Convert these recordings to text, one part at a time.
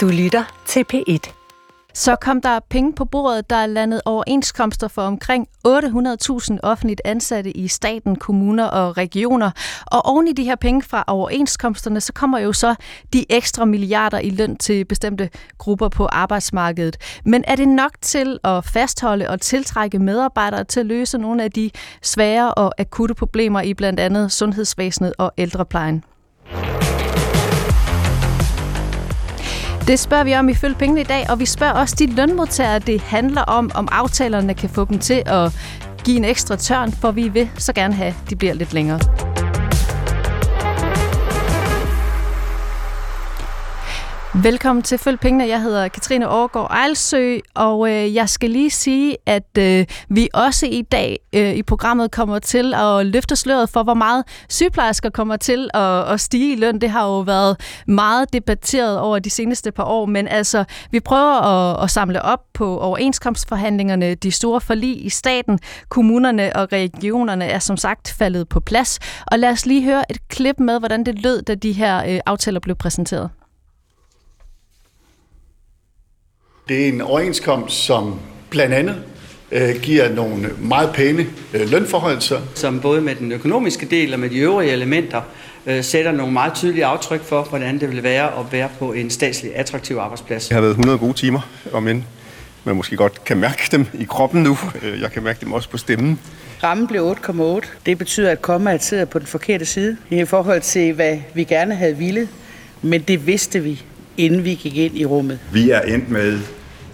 Du lytter til P1. Så kom der penge på bordet, der er landet overenskomster for omkring 800.000 offentligt ansatte i staten, kommuner og regioner. Og oven i de her penge fra overenskomsterne, så kommer jo så de ekstra milliarder i løn til bestemte grupper på arbejdsmarkedet. Men er det nok til at fastholde og tiltrække medarbejdere til at løse nogle af de svære og akutte problemer i blandt andet sundhedsvæsenet og ældreplejen? Det spørger vi om i Følg Pengene i dag, og vi spørger også de lønmodtagere, det handler om, om aftalerne kan få dem til at give en ekstra tørn, for vi vil så gerne have, at de bliver lidt længere. Velkommen til Følg Pengene. Jeg hedder Katrine Aargaard Ejlsø, og øh, jeg skal lige sige, at øh, vi også i dag øh, i programmet kommer til at løfte sløret for, hvor meget sygeplejersker kommer til at, at stige i løn. Det har jo været meget debatteret over de seneste par år, men altså, vi prøver at, at samle op på overenskomstforhandlingerne. De store forlig i staten, kommunerne og regionerne er som sagt faldet på plads. Og lad os lige høre et klip med, hvordan det lød, da de her øh, aftaler blev præsenteret. Det er en overenskomst, som blandt andet øh, giver nogle meget pæne øh, lønforholdelser. Som både med den økonomiske del og med de øvrige elementer øh, sætter nogle meget tydelige aftryk for, hvordan det vil være at være på en statslig attraktiv arbejdsplads. Det har været 100 gode timer, om end man måske godt kan mærke dem i kroppen nu. Øh, jeg kan mærke dem også på stemmen. Rammen blev 8,8. Det betyder, at kommaet sidder på den forkerte side i forhold til, hvad vi gerne havde ville. Men det vidste vi, inden vi gik ind i rummet. Vi er endt med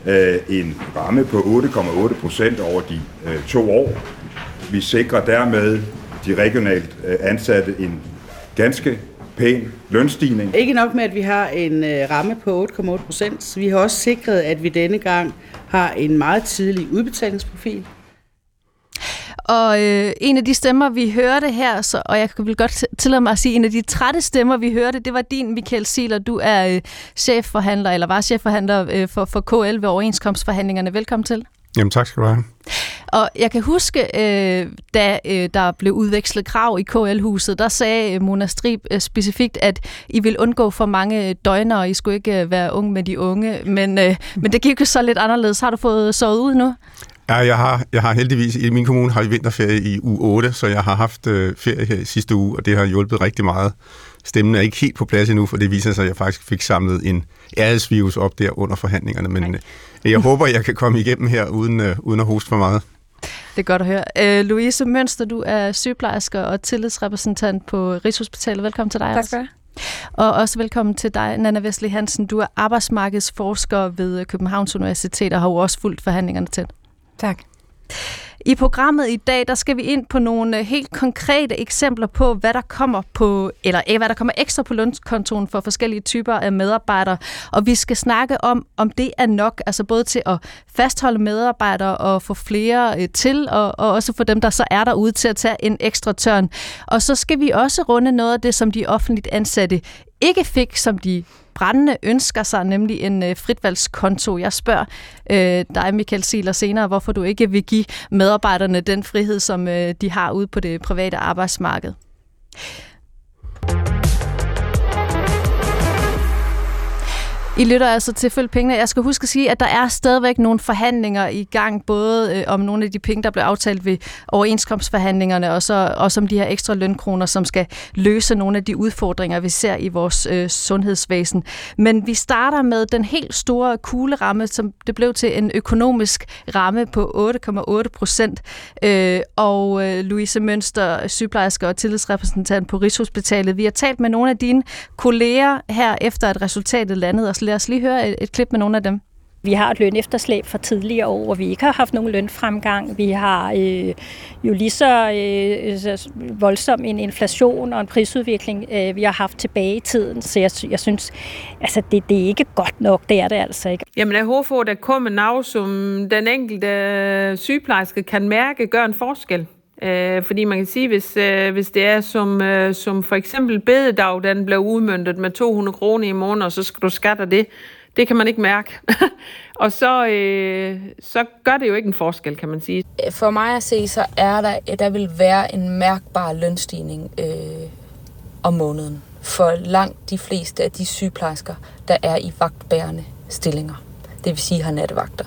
øh, en ramme på 8,8 procent over de øh, to år. Vi sikrer dermed de regionalt øh, ansatte en ganske pæn lønstigning. Ikke nok med, at vi har en øh, ramme på 8,8 procent. Vi har også sikret, at vi denne gang har en meget tidlig udbetalingsprofil. Og øh, en af de stemmer, vi hørte her, så, og jeg vil godt tillade mig at sige, en af de trætte stemmer, vi hørte, det var din, Michael Siler. Du er øh, chefforhandler, eller var chefforhandler øh, for, for KL ved overenskomstforhandlingerne. Velkommen til. Jamen tak skal du have. Og jeg kan huske, øh, da øh, der blev udvekslet krav i KL-huset, der sagde Mona Strib øh, specifikt, at I vil undgå for mange døgner, og I skulle ikke øh, være unge med de unge. Men, øh, men det gik jo så lidt anderledes. Har du fået sovet ud nu? Ja, jeg har, jeg har heldigvis, i min kommune har vi vinterferie i uge 8, så jeg har haft øh, ferie her i sidste uge, og det har hjulpet rigtig meget. Stemmen er ikke helt på plads endnu, for det viser sig, at jeg faktisk fik samlet en ærelsvirus op der under forhandlingerne, men øh, jeg håber, jeg kan komme igennem her uden, øh, uden at hoste for meget. Det er godt at høre. Øh, Louise Mønster, du er sygeplejerske og tillidsrepræsentant på Rigshospitalet. Velkommen til dig Tak skal du Og også velkommen til dig, Nana Vestli Hansen. Du er arbejdsmarkedsforsker ved Københavns Universitet og har jo også fulgt forhandlingerne til. Tak. I programmet i dag, der skal vi ind på nogle øh, helt konkrete eksempler på, hvad der kommer på, eller øh, hvad der kommer ekstra på lønskontoen for forskellige typer af medarbejdere. Og vi skal snakke om, om det er nok, altså både til at fastholde medarbejdere og få flere øh, til, og, og også for dem, der så er derude til at tage en ekstra tørn. Og så skal vi også runde noget af det, som de offentligt ansatte ikke fik, som de brændende ønsker sig, nemlig en øh, fritvalgskonto. Jeg spørger øh, dig, Michael Siler, senere, hvorfor du ikke vil give medarbejderne den frihed, som øh, de har ude på det private arbejdsmarked. I lytter altså til Følg Pengene. Jeg skal huske at sige, at der er stadigvæk nogle forhandlinger i gang, både øh, om nogle af de penge, der blev aftalt ved overenskomstforhandlingerne, og så også om de her ekstra lønkroner, som skal løse nogle af de udfordringer, vi ser i vores øh, sundhedsvæsen. Men vi starter med den helt store kugleramme, som det blev til en økonomisk ramme på 8,8 procent. Øh, og øh, Louise Mønster, sygeplejerske og tillidsrepræsentant på Rigshospitalet, vi har talt med nogle af dine kolleger her efter, at resultatet landede, os lad os lige høre et, et klip med nogle af dem. Vi har et lønefterslæb fra tidligere år, hvor vi ikke har haft nogen lønfremgang. Vi har øh, jo lige så øh, voldsom en inflation og en prisudvikling, øh, vi har haft tilbage i tiden. Så jeg, jeg synes, altså det, det er ikke godt nok, det er det altså ikke. Jamen jeg håber, at der kommer noget, som den enkelte sygeplejerske kan mærke gør en forskel. Øh, fordi man kan sige, hvis, øh, hvis det er som, øh, som for eksempel bededag, den blev udmyndtet med 200 kroner i måneden, og så skal du skatte det, det kan man ikke mærke. og så, øh, så gør det jo ikke en forskel, kan man sige. For mig at se, så er der, der vil være en mærkbar lønstigning øh, om måneden for langt de fleste af de sygeplejersker, der er i vagtbærende stillinger. Det vil sige har nattevagter.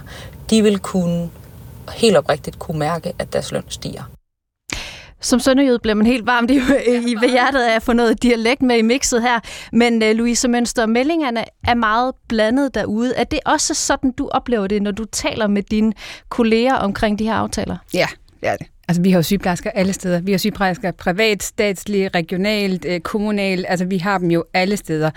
De vil kunne helt oprigtigt kunne mærke, at deres løn stiger. Som sønderjød bliver man helt varmt i, i ved hjertet af at få noget dialekt med i mixet her. Men uh, Louise Mønster, meldingerne er meget blandet derude. Er det også sådan, du oplever det, når du taler med dine kolleger omkring de her aftaler? Ja, det er det. Altså, vi har jo sygeplejersker alle steder. Vi har sygeplejersker privat, statsligt, regionalt, øh, kommunalt. Altså, vi har dem jo alle steder.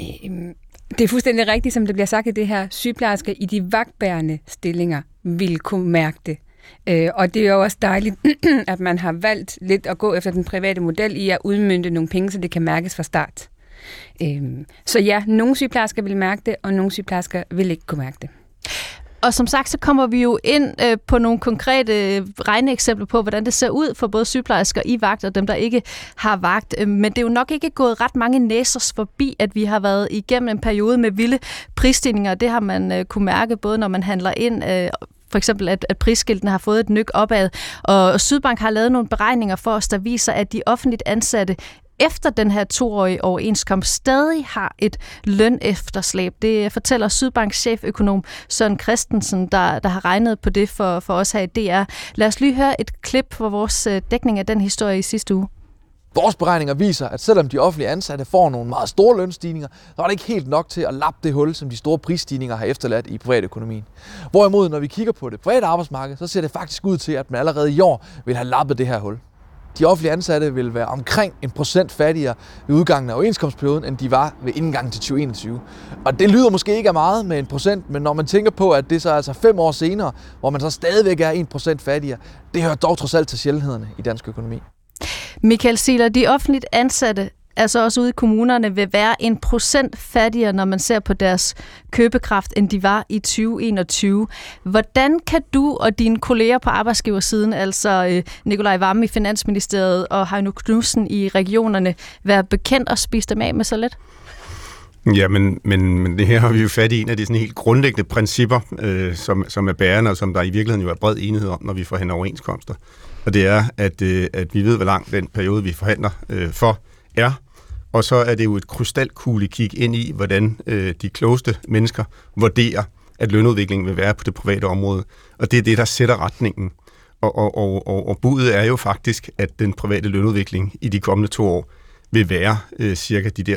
Øhm, det er fuldstændig rigtigt, som det bliver sagt i det her. Sygeplejersker i de vagtbærende stillinger vil kunne mærke det. Øh, og det er jo også dejligt, at man har valgt lidt at gå efter den private model i at udmynde nogle penge, så det kan mærkes fra start. Øh, så ja, nogle sygeplejersker vil mærke det, og nogle sygeplejersker vil ikke kunne mærke det. Og som sagt, så kommer vi jo ind øh, på nogle konkrete øh, regneeksempler på, hvordan det ser ud for både sygeplejersker i vagt og dem, der ikke har vagt. Øh, men det er jo nok ikke gået ret mange næsers forbi, at vi har været igennem en periode med vilde prisstigninger. Det har man øh, kunne mærke, både når man handler ind øh, for eksempel, at, at prisskiltene har fået et nyk opad. Og Sydbank har lavet nogle beregninger for os, der viser, at de offentligt ansatte efter den her toårige overenskomst stadig har et lønefterslæb. Det fortæller Sydbanks cheføkonom Søren Christensen, der, der har regnet på det for, for os her i DR. Lad os lige høre et klip for vores øh, dækning af den historie i sidste uge. Vores beregninger viser, at selvom de offentlige ansatte får nogle meget store lønstigninger, så er det ikke helt nok til at lappe det hul, som de store prisstigninger har efterladt i privatøkonomien. Hvorimod, når vi kigger på det private arbejdsmarked, så ser det faktisk ud til, at man allerede i år vil have lappet det her hul. De offentlige ansatte vil være omkring en procent fattigere ved udgangen af overenskomstperioden, end de var ved indgangen til 2021. Og det lyder måske ikke af meget med en procent, men når man tænker på, at det så er altså fem år senere, hvor man så stadigvæk er en procent fattigere, det hører dog trods alt til sjældenhederne i dansk økonomi. Michael Siler, de offentligt ansatte altså også ude i kommunerne, vil være en procent fattigere, når man ser på deres købekraft, end de var i 2021. Hvordan kan du og dine kolleger på arbejdsgiversiden, altså øh, Nikolaj Vamme i Finansministeriet og Heino Knudsen i regionerne, være bekendt og spise dem af med så lidt? Ja, men, men, men det her har vi jo fat i en af de sådan helt grundlæggende principper, øh, som, som er bærende, og som der i virkeligheden jo er bred enighed om, når vi forhandler overenskomster. Og det er, at, øh, at vi ved, hvor lang den periode, vi forhandler øh, for, er, og så er det jo et krystalkugle kig ind i, hvordan øh, de klogeste mennesker vurderer, at lønudviklingen vil være på det private område. Og det er det, der sætter retningen. Og, og, og, og, og budet er jo faktisk, at den private lønudvikling i de kommende to år vil være øh, cirka de der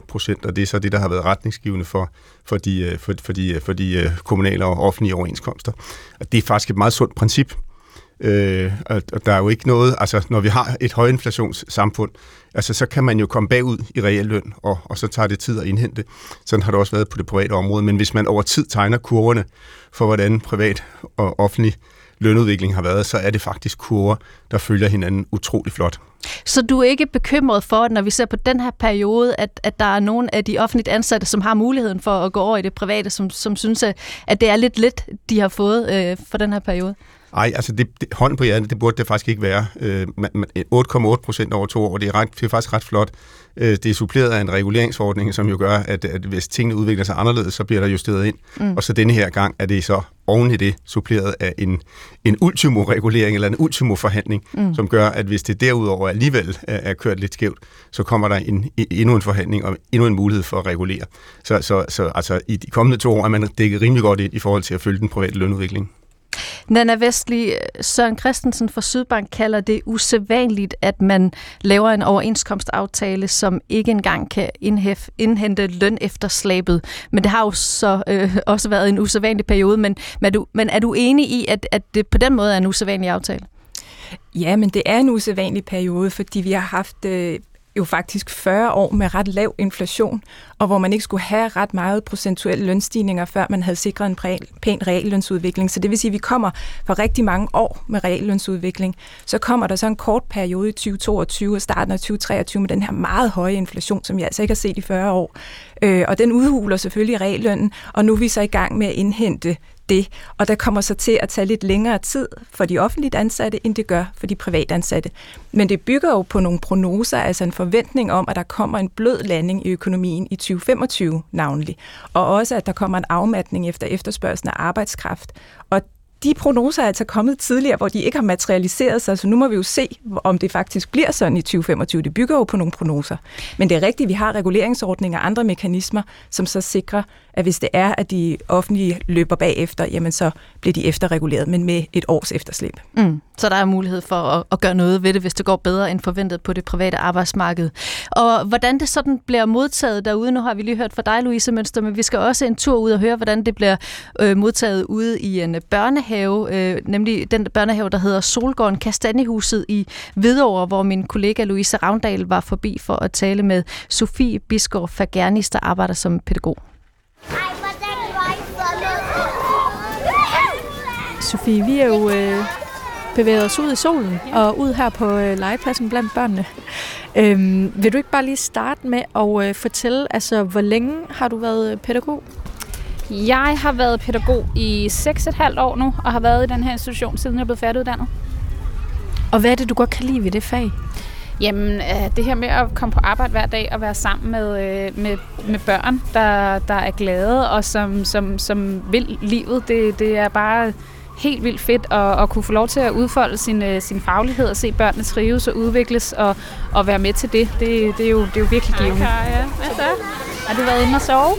8,8 procent, og det er så det, der har været retningsgivende for, for de, øh, for, for de, øh, for de øh, kommunale og offentlige overenskomster. Og det er faktisk et meget sundt princip, Øh, og, og der er jo ikke noget, altså når vi har et højinflationssamfund, altså så kan man jo komme bagud i reel løn, og, og så tager det tid at indhente. Sådan har det også været på det private område. Men hvis man over tid tegner kurverne for, hvordan privat og offentlig lønudvikling har været, så er det faktisk kurver, der følger hinanden utrolig flot. Så du er ikke bekymret for, at når vi ser på den her periode, at, at der er nogle af de offentligt ansatte, som har muligheden for at gå over i det private, som, som synes, at det er lidt lidt, de har fået øh, for den her periode? Nej, altså det, det, hånden på hjertet, det burde det faktisk ikke være. Øh, 8,8 procent over to år, det er, ret, det er faktisk ret flot. Øh, det er suppleret af en reguleringsordning, som jo gør, at, at hvis tingene udvikler sig anderledes, så bliver der justeret ind. Mm. Og så denne her gang er det så oven i det suppleret af en, en ultimo-regulering eller en ultimo-forhandling, mm. som gør, at hvis det derudover alligevel er, er kørt lidt skævt, så kommer der en, endnu en forhandling og endnu en mulighed for at regulere. Så, så, så altså, i de kommende to år er man dækket rimelig godt ind i forhold til at følge den private lønudvikling. Nana Vestli, Søren Christensen fra Sydbank kalder det usædvanligt, at man laver en overenskomstaftale, som ikke engang kan indhæf, indhente løn efter slabet. Men det har jo så øh, også været en usædvanlig periode. Men, men, er du, men er du enig i, at, at det på den måde er en usædvanlig aftale? Ja, men det er en usædvanlig periode, fordi vi har haft øh, jo faktisk 40 år med ret lav inflation, og hvor man ikke skulle have ret meget procentuelle lønstigninger, før man havde sikret en pæn reallønsudvikling. Så det vil sige, at vi kommer for rigtig mange år med reallønsudvikling. Så kommer der så en kort periode i 2022 og starten af 2023 med den her meget høje inflation, som jeg altså ikke har set i 40 år. Øh, og den udhuler selvfølgelig reallønnen, og nu er vi så i gang med at indhente det, og der kommer så til at tage lidt længere tid for de offentligt ansatte, end det gør for de privatansatte. Men det bygger jo på nogle prognoser, altså en forventning om, at der kommer en blød landing i økonomien i 2025 navnlig, og også at der kommer en afmatning efter efterspørgselen af arbejdskraft. Og de prognoser er altså kommet tidligere, hvor de ikke har materialiseret sig, så nu må vi jo se, om det faktisk bliver sådan i 2025. Det bygger jo på nogle prognoser. Men det er rigtigt, vi har reguleringsordninger og andre mekanismer, som så sikrer, at hvis det er, at de offentlige løber bagefter, jamen så bliver de efterreguleret, men med et års efterslæb. Mm. Så der er mulighed for at, at gøre noget ved det, hvis det går bedre end forventet på det private arbejdsmarked. Og hvordan det sådan bliver modtaget derude, nu har vi lige hørt fra dig, Louise Mønster, men vi skal også en tur ud og høre, hvordan det bliver øh, modtaget ude i en børnehave, øh, nemlig den børnehave, der hedder Solgården Kastanjehuset i Hvidovre, hvor min kollega Louise Ravndal var forbi for at tale med Sofie Biskov Fagernis, der arbejder som pædagog. Sofie, vi er jo øh, bevæget os ud i solen og ud her på øh, legepladsen blandt børnene. Øhm, vil du ikke bare lige starte med at øh, fortælle, altså hvor længe har du været pædagog? Jeg har været pædagog i 6,5 år nu, og har været i den her institution, siden jeg blev færdiguddannet. Og hvad er det, du godt kan lide ved det fag? Jamen, det her med at komme på arbejde hver dag og være sammen med, øh, med, med børn, der, der er glade og som, som, som vil livet, det, det er bare helt vildt fedt at, at kunne få lov til at udfolde sin, øh, sin faglighed og se børnene trives og udvikles og, og være med til det. Det, det, er, jo, det er jo virkelig givende. Hej, ja. Hvad så? Har du været inde og sove?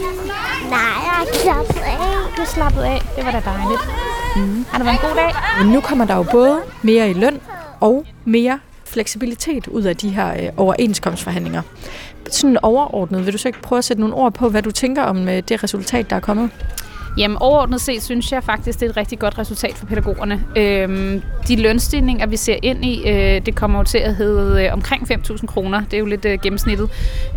Nej, jeg er slappet af. Du er slappet af. Det var da dejligt. Mm. Har det været en god dag? Men nu kommer der jo både mere i løn og mere fleksibilitet ud af de her øh, overenskomstforhandlinger. Sådan overordnet, vil du så ikke prøve at sætte nogle ord på, hvad du tænker om øh, det resultat, der er kommet? Jamen overordnet set synes jeg faktisk, det er et rigtig godt resultat for pædagogerne. Øhm, de lønstigninger, vi ser ind i, øh, det kommer jo til at hedde øh, omkring 5.000 kroner. Det er jo lidt øh, gennemsnittet.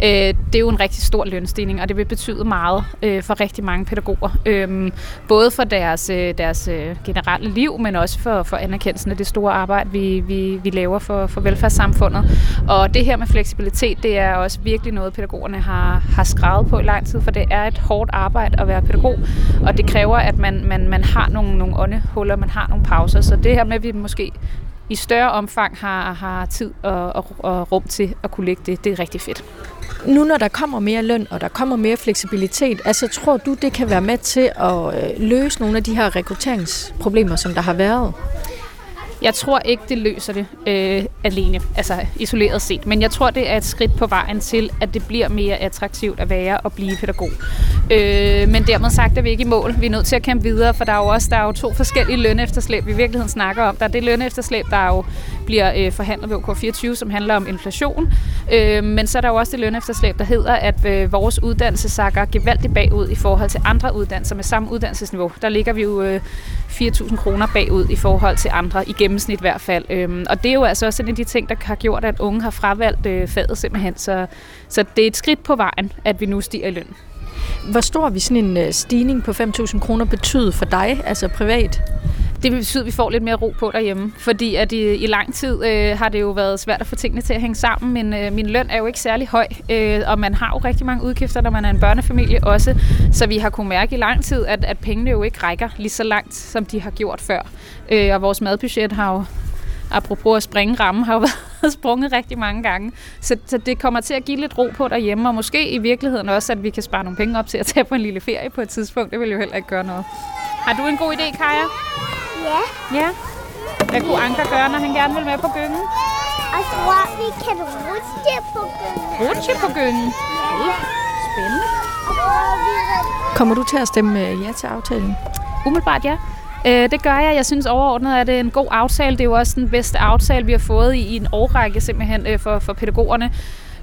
Øh, det er jo en rigtig stor lønstigning, og det vil betyde meget øh, for rigtig mange pædagoger. Øh, både for deres, øh, deres øh, generelle liv, men også for, for anerkendelsen af det store arbejde, vi, vi, vi laver for, for velfærdssamfundet. Og det her med fleksibilitet, det er også virkelig noget, pædagogerne har, har skrevet på i lang tid, for det er et hårdt arbejde at være pædagog og det kræver, at man, man, man har nogle, nogle åndehuller, man har nogle pauser. Så det her med, at vi måske i større omfang har, har tid og, og, og rum til at kunne lægge det, det er rigtig fedt. Nu når der kommer mere løn, og der kommer mere fleksibilitet, altså tror du, det kan være med til at øh, løse nogle af de her rekrutteringsproblemer, som der har været? Jeg tror ikke, det løser det øh, alene, altså isoleret set. Men jeg tror, det er et skridt på vejen til, at det bliver mere attraktivt at være og blive pædagog. Øh, men dermed sagt er vi ikke i mål. Vi er nødt til at kæmpe videre, for der er jo også der er jo to forskellige lønefterslæb, vi i virkeligheden snakker om. Der er det lønefterslæb, der jo bliver øh, forhandlet ved OK24, som handler om inflation. Øh, men så er der jo også det lønefterslæb, der hedder, at øh, vores uddannelse sakker gevaldigt bagud i forhold til andre uddannelser med samme uddannelsesniveau. Der ligger vi jo øh, 4.000 kroner bagud i forhold til andre, i gennemsnit i hvert fald. Øhm, og det er jo altså også en af de ting, der har gjort, at unge har fravalgt øh, faget simpelthen. Så, så det er et skridt på vejen, at vi nu stiger i løn. Hvor stor vil sådan en øh, stigning på 5.000 kroner betyde for dig, altså privat? Det vil betyde, at vi får lidt mere ro på derhjemme, fordi at i, i lang tid øh, har det jo været svært at få tingene til at hænge sammen, men øh, min løn er jo ikke særlig høj, øh, og man har jo rigtig mange udgifter, når man er en børnefamilie også, så vi har kunnet mærke i lang tid, at, at pengene jo ikke rækker lige så langt, som de har gjort før. Øh, og vores madbudget har jo apropos at springe rammen, har jo været sprunget rigtig mange gange. Så, så det kommer til at give lidt ro på derhjemme, og måske i virkeligheden også, at vi kan spare nogle penge op til at tage på en lille ferie på et tidspunkt. Det vil jo heller ikke gøre noget. Har du en god idé, Kaja? Ja. Ja? Hvad kunne Anker gøre, når han gerne vil med på gyngen? Og tror, vi kan rutsche på gyngen. Rutsche på gyngen? Ja. Spændende. Kommer du til at stemme ja til aftalen? Umiddelbart ja. Øh, det gør jeg. Jeg synes overordnet, at det er en god aftale. Det er jo også den bedste aftale, vi har fået i, i en årrække simpelthen øh, for, for pædagogerne.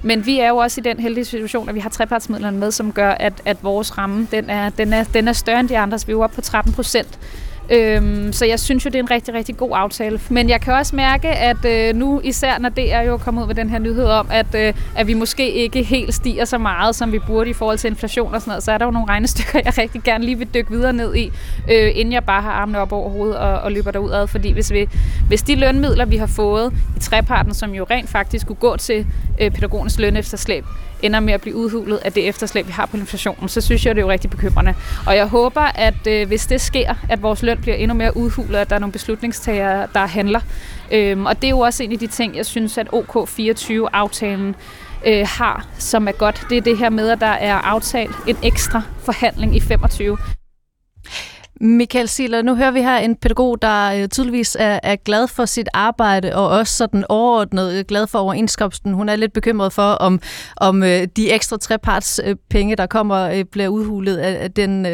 Men vi er jo også i den heldige situation, at vi har trepartsmidlerne med, som gør, at, at vores ramme den er, den, er, den er større end de andres. Vi er jo oppe på 13 procent. Øhm, så jeg synes jo, det er en rigtig, rigtig god aftale. Men jeg kan også mærke, at øh, nu især når det er jo kommet ud med den her nyhed om, at, øh, at vi måske ikke helt stiger så meget, som vi burde i forhold til inflation og sådan noget, så er der jo nogle regnestykker, jeg rigtig gerne lige vil dykke videre ned i, øh, inden jeg bare har armene op over hovedet og, og løber derudad. Fordi hvis, vi, hvis de lønmidler, vi har fået i treparten, som jo rent faktisk skulle gå til øh, pædagogernes løn efterslæb, ender med at blive udhulet af det efterslæb, vi har på inflationen, så synes jeg, det er jo rigtig bekymrende. Og jeg håber, at øh, hvis det sker, at vores løn bliver endnu mere udhulet, at der er nogle beslutningstagere, der handler. Øhm, og det er jo også en af de ting, jeg synes, at OK24-aftalen øh, har, som er godt. Det er det her med, at der er aftalt en ekstra forhandling i 25. Michael Siller, nu hører vi her en pædagog, der øh, tydeligvis er, er glad for sit arbejde, og også sådan overordnet øh, glad for overenskomsten. Hun er lidt bekymret for, om, om øh, de ekstra treparts penge, der kommer, bliver udhulet af den,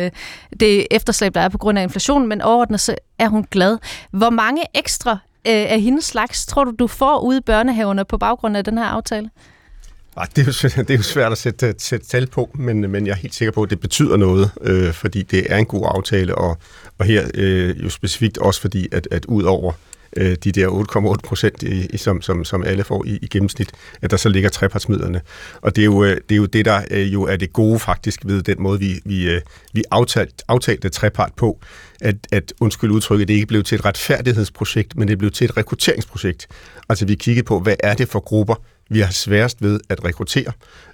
det efterslæb, der er på grund af inflation, men overordnet så er hun glad. Hvor mange ekstra af hendes slags tror du, du får ude i børnehaverne på baggrund af den her aftale? Ah, det, er jo, det er jo svært at sætte, sætte tal på, men, men jeg er helt sikker på, at det betyder noget, øh, fordi det er en god aftale, og, og her øh, jo specifikt også fordi, at, at ud over øh, de der 8,8 procent, øh, som, som, som alle får i, i gennemsnit, at der så ligger trepartsmidlerne. Og det er jo øh, det, er jo det der øh, jo er det gode faktisk ved den måde, vi, vi, øh, vi aftalt, aftalte trepart på, at, at undskyld udtrykket, det ikke blev til et retfærdighedsprojekt, men det blev til et rekrutteringsprojekt. Altså vi kiggede på, hvad er det for grupper, vi har sværest ved at rekruttere,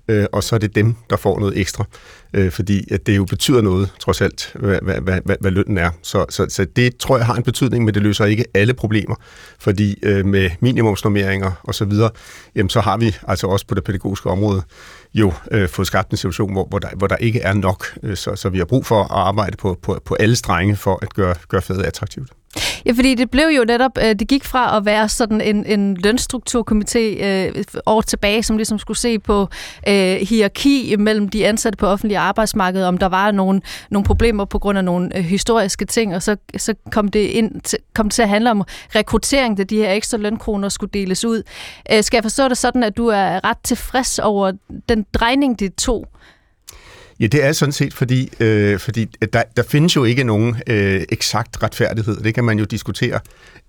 øh, og så er det dem, der får noget ekstra, øh, fordi at det jo betyder noget, trods alt, hvad, hvad, hvad, hvad, hvad lønnen er. Så, så, så det tror jeg har en betydning, men det løser ikke alle problemer, fordi øh, med minimumsnormeringer og så videre, jamen, så har vi altså også på det pædagogiske område jo øh, fået skabt en situation, hvor, hvor, der, hvor der ikke er nok, øh, så, så vi har brug for at arbejde på, på, på alle strenge for at gøre, gøre faget attraktivt. Ja, fordi det blev jo netop, øh, det gik fra at være sådan en, en lønstrukturkomité øh, år tilbage, som ligesom skulle se på øh, hierarki mellem de ansatte på offentlige arbejdsmarked, om der var nogle, nogle problemer på grund af nogle øh, historiske ting, og så, så kom det ind til, kom til at handle om rekruttering, da de her ekstra lønkroner skulle deles ud. Øh, skal jeg forstå det sådan, at du er ret tilfreds over den drejning, det tog? Ja, det er sådan set, fordi, øh, fordi øh, der, der findes jo ikke nogen øh, eksakt retfærdighed. Det kan man jo diskutere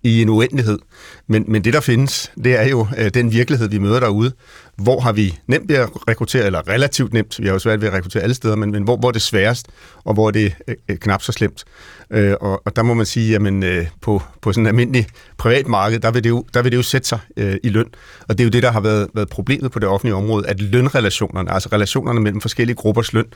i en uendelighed. Men, men det, der findes, det er jo øh, den virkelighed, vi møder derude. Hvor har vi nemt ved at rekruttere, eller relativt nemt, vi har jo svært ved at rekruttere alle steder, men, men hvor, hvor er det sværest, og hvor er det øh, øh knap så slemt. Øh, og, og der må man sige, at øh, på, på sådan en almindelig privat marked, der vil det jo, der vil det jo sætte sig øh, i løn. Og det er jo det, der har været, været problemet på det offentlige område, at lønrelationerne, altså relationerne mellem forskellige gruppers løn,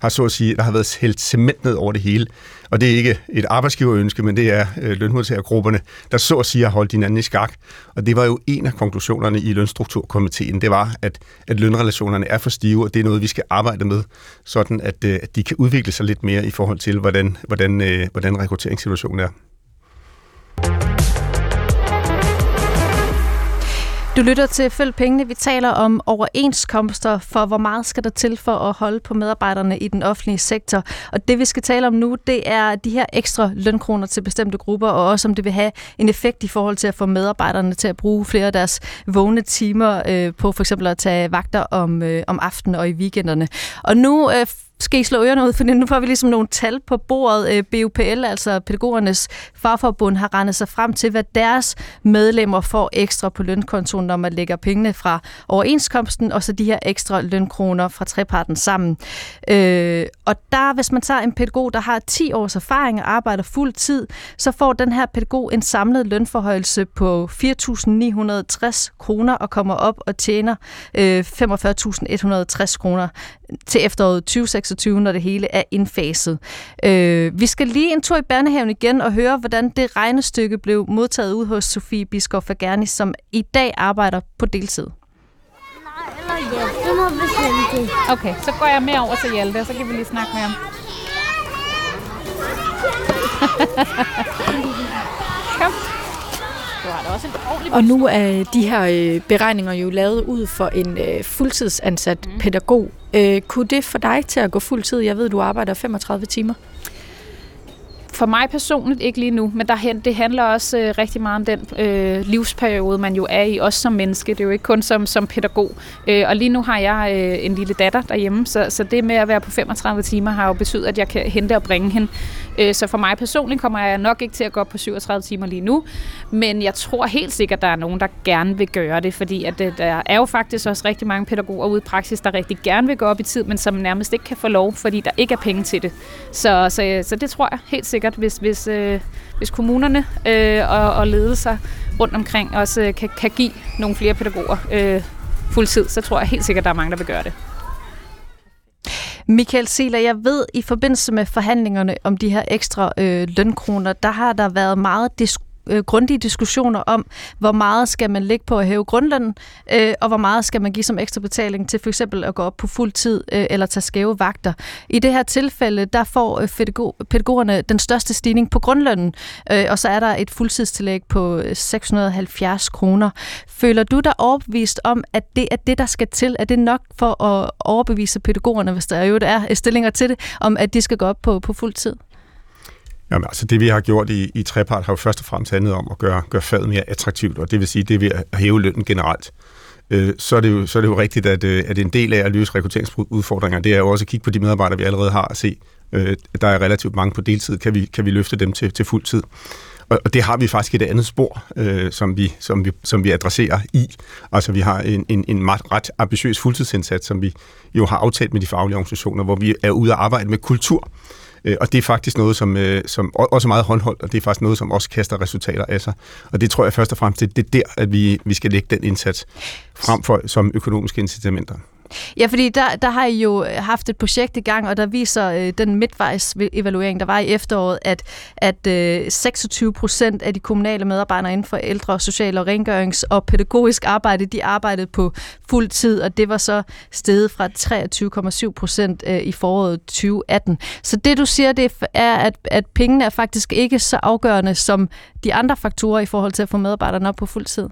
har så at sige, der har været helt cement ned over det hele. Og det er ikke et arbejdsgiverønske, men det er øh, lønmodtagergrupperne, der så at sige har holdt hinanden i skak. Og det var jo en af konklusionerne i lønstrukturkomiteen, det var, at, at lønrelationerne er for stive, og det er noget, vi skal arbejde med, sådan at, øh, at de kan udvikle sig lidt mere i forhold til, hvordan, hvordan, øh, hvordan rekrutteringssituationen er. Du lytter til Følg Pengene. Vi taler om overenskomster for, hvor meget skal der til for at holde på medarbejderne i den offentlige sektor. Og det, vi skal tale om nu, det er de her ekstra lønkroner til bestemte grupper, og også om det vil have en effekt i forhold til at få medarbejderne til at bruge flere af deres vågne timer øh, på for eksempel at tage vagter om, øh, om aftenen og i weekenderne. Og nu øh, skal I slå ørerne ud, for nu får vi ligesom nogle tal på bordet. Øh, BUPL, altså pædagogernes farforbund, har regnet sig frem til, hvad deres medlemmer får ekstra på lønkontoen, når man lægger pengene fra overenskomsten, og så de her ekstra lønkroner fra treparten sammen. Øh, og der, hvis man tager en pædagog, der har 10 års erfaring og arbejder fuld tid, så får den her pædagog en samlet lønforhøjelse på 4.960 kroner og kommer op og tjener øh, 45.160 kroner til efteråret 2026, når det hele er indfaset. Øh, vi skal lige en tur i børnehaven igen og høre, hvordan det regnestykke blev modtaget ud hos Sofie Biskov Fagerni, som i dag arbejder på deltid. Nej, eller ja, det må bestemme det. Okay, så går jeg med over til Hjalte, og så kan vi lige snakke med ham. Og nu er de her øh, beregninger jo lavet ud for en øh, fuldtidsansat mm. pædagog. Øh, kunne det få dig til at gå fuldtid? Jeg ved, du arbejder 35 timer. For mig personligt ikke lige nu, men der, det handler også øh, rigtig meget om den øh, livsperiode, man jo er i, også som menneske. Det er jo ikke kun som, som pædagog. Øh, og lige nu har jeg øh, en lille datter derhjemme, så, så det med at være på 35 timer har jo betydet, at jeg kan hente og bringe hende. Øh, så for mig personligt kommer jeg nok ikke til at gå op på 37 timer lige nu, men jeg tror helt sikkert, at der er nogen, der gerne vil gøre det, fordi at, øh, der er jo faktisk også rigtig mange pædagoger ude i praksis, der rigtig gerne vil gå op i tid, men som nærmest ikke kan få lov, fordi der ikke er penge til det. Så, så, øh, så det tror jeg helt sikkert, hvis, hvis, øh, hvis kommunerne øh, og, og ledelser rundt omkring også øh, kan, kan give nogle flere pædagoger øh, fuldtid, så tror jeg helt sikkert, at der er mange, der vil gøre det. Michael Seler, jeg ved, i forbindelse med forhandlingerne om de her ekstra øh, lønkroner, der har der været meget diskussion øh, grundige diskussioner om, hvor meget skal man lægge på at hæve grundlønnen, øh, og hvor meget skal man give som ekstra betaling til for eksempel at gå op på fuld tid øh, eller tage skæve vagter. I det her tilfælde, der får øh, pædagogerne den største stigning på grundlønnen, øh, og så er der et fuldtidstillæg på øh, 670 kroner. Føler du dig overbevist om, at det er det, der skal til? Er det nok for at overbevise pædagogerne, hvis der jo er stillinger til det, om at de skal gå op på, på fuld tid? Jamen, altså det vi har gjort i, i trepart har jo først og fremmest handlet om at gøre, gøre faget mere attraktivt, og det vil sige, det ved at hæve lønnen generelt. Øh, så, er det jo, så er det jo rigtigt, at, øh, at en del af at løse rekrutteringsudfordringer, det er jo også at kigge på de medarbejdere, vi allerede har og se. Øh, der er relativt mange på deltid, kan vi, kan vi løfte dem til, til fuld tid. Og, det har vi faktisk et andet spor, øh, som, vi, som, vi, som vi adresserer i. Altså vi har en, en, en ret ambitiøs fuldtidsindsats, som vi jo har aftalt med de faglige organisationer, hvor vi er ude at arbejde med kultur. Øh, og det er faktisk noget, som, øh, som også er meget håndholdt, og det er faktisk noget, som også kaster resultater af sig. Og det tror jeg først og fremmest, det er der, at vi, vi skal lægge den indsats frem for som økonomiske incitamenter. Ja, fordi der, der har I jo øh, haft et projekt i gang, og der viser øh, den midtvejs-evaluering, der var i efteråret, at, at øh, 26 procent af de kommunale medarbejdere inden for ældre, social og rengørings- og pædagogisk arbejde, de arbejdede på fuld tid, og det var så steget fra 23,7 procent øh, i foråret 2018. Så det du siger, det er, at, at pengene er faktisk ikke så afgørende som de andre faktorer i forhold til at få medarbejderne op på fuld tid.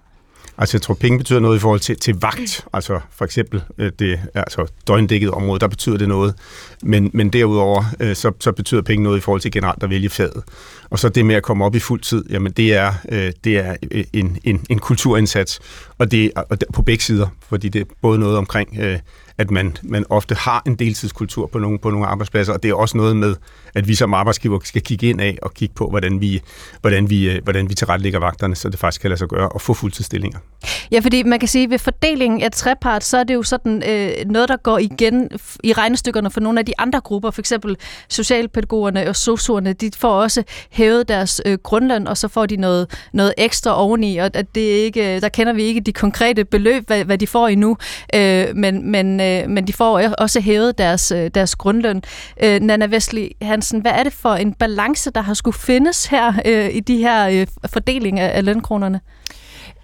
Altså jeg tror, penge betyder noget i forhold til, til vagt. Altså for eksempel øh, det altså døgndækket område, der betyder det noget. Men, men derudover, øh, så, så betyder penge noget i forhold til generelt at vælge faget. Og så det med at komme op i fuld tid, jamen det er, øh, det er en, en, en kulturindsats, og det er på begge sider, fordi det er både noget omkring at man, man ofte har en deltidskultur på nogle, på nogle arbejdspladser, og det er også noget med, at vi som arbejdsgiver skal kigge ind af og kigge på, hvordan vi, hvordan vi, øh, hvordan vi tilrettelægger vagterne, så det faktisk kan lade sig gøre at få fuldtidsstillinger. Ja, fordi man kan sige, at ved fordelingen af trepart, så er det jo sådan øh, noget, der går igen i regnestykkerne for nogle af de andre grupper, for eksempel socialpædagogerne og sosuerne, de får også hævet deres øh, grundløn, og så får de noget, noget ekstra oveni, og at det ikke, øh, der kender vi ikke de konkrete beløb, hvad, hvad de får endnu, øh, men, men, øh, Øh, men de får også hævet deres, øh, deres grundløn. Øh, Nana Vestli Hansen, hvad er det for en balance, der har skulle findes her øh, i de her øh, fordeling af, af lønkronerne?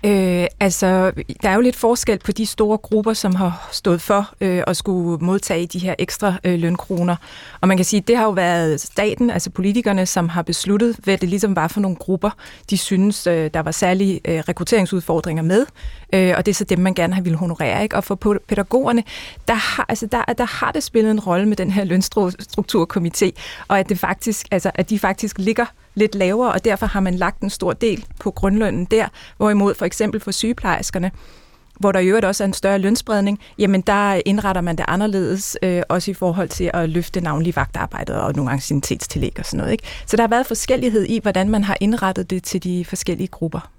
Øh, altså, der er jo lidt forskel på de store grupper, som har stået for øh, at skulle modtage de her ekstra øh, lønkroner. Og man kan sige, at det har jo været staten, altså politikerne, som har besluttet, hvad det ligesom var for nogle grupper, de synes, øh, der var særlige øh, rekrutteringsudfordringer med. Øh, og det er så dem, man gerne har ville honorere. Ikke? Og for pædagogerne, der har, altså, der, der har det spillet en rolle med den her lønstrukturkomité, og at, det faktisk, altså, at de faktisk ligger lidt lavere, og derfor har man lagt en stor del på grundlønnen der, hvorimod for eksempel for sygeplejerskerne, hvor der i øvrigt også er en større lønspredning, jamen der indretter man det anderledes, øh, også i forhold til at løfte navnlig vagtarbejdet og nogle ancienitetstillæg og sådan noget. Ikke? Så der har været forskellighed i, hvordan man har indrettet det til de forskellige grupper.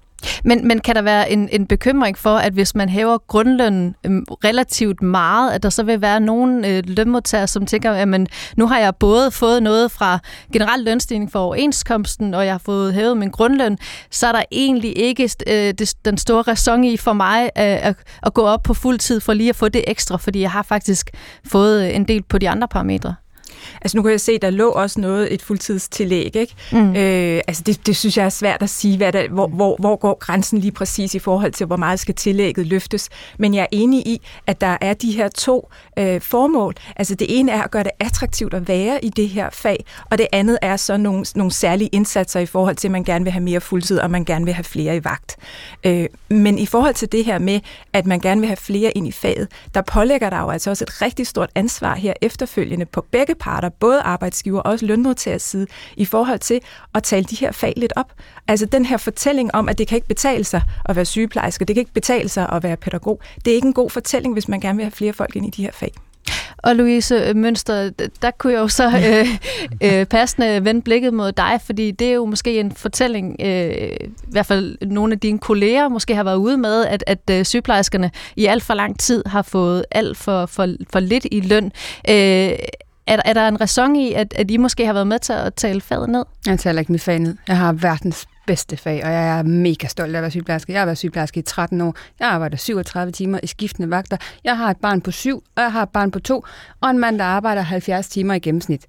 Men, men kan der være en, en bekymring for, at hvis man hæver grundlønnen øhm, relativt meget, at der så vil være nogle øh, lønmodtagere, som tænker, at nu har jeg både fået noget fra generel lønstigning for overenskomsten, og jeg har fået hævet min grundløn, så er der egentlig ikke øh, det, den store ræson i for mig øh, at, at gå op på fuld tid for lige at få det ekstra, fordi jeg har faktisk fået øh, en del på de andre parametre. Altså nu kan jeg se, der lå også noget, et fuldtidstillæg, ikke? Mm. Øh, altså det, det synes jeg er svært at sige, hvad der, hvor, hvor, hvor går grænsen lige præcis i forhold til, hvor meget skal tillægget løftes. Men jeg er enig i, at der er de her to øh, formål. Altså det ene er at gøre det attraktivt at være i det her fag, og det andet er så nogle, nogle særlige indsatser i forhold til, at man gerne vil have mere fuldtid, og man gerne vil have flere i vagt. Øh, men i forhold til det her med, at man gerne vil have flere ind i faget, der pålægger der jo altså også et rigtig stort ansvar her efterfølgende på begge parter, både arbejdsgiver og også lønmodtagers side, i forhold til at tale de her fag lidt op. Altså den her fortælling om, at det kan ikke betale sig at være sygeplejerske, det kan ikke betale sig at være pædagog, det er ikke en god fortælling, hvis man gerne vil have flere folk ind i de her fag. Og Louise Mønster, der kunne jeg jo så øh, øh, passende vende blikket mod dig, fordi det er jo måske en fortælling, øh, i hvert fald nogle af dine kolleger måske har været ude med, at, at øh, sygeplejerskerne i alt for lang tid har fået alt for, for, for lidt i løn. Øh, er, er der en ræson i, at, at I måske har været med til at tale faget ned? Jeg taler ikke mit fag ned. Jeg har verdens bedste fag, og jeg er mega stolt af at være sygeplejerske. Jeg har været sygeplejerske i 13 år. Jeg arbejder 37 timer i skiftende vagter. Jeg har et barn på syv, og jeg har et barn på to, og en mand, der arbejder 70 timer i gennemsnit.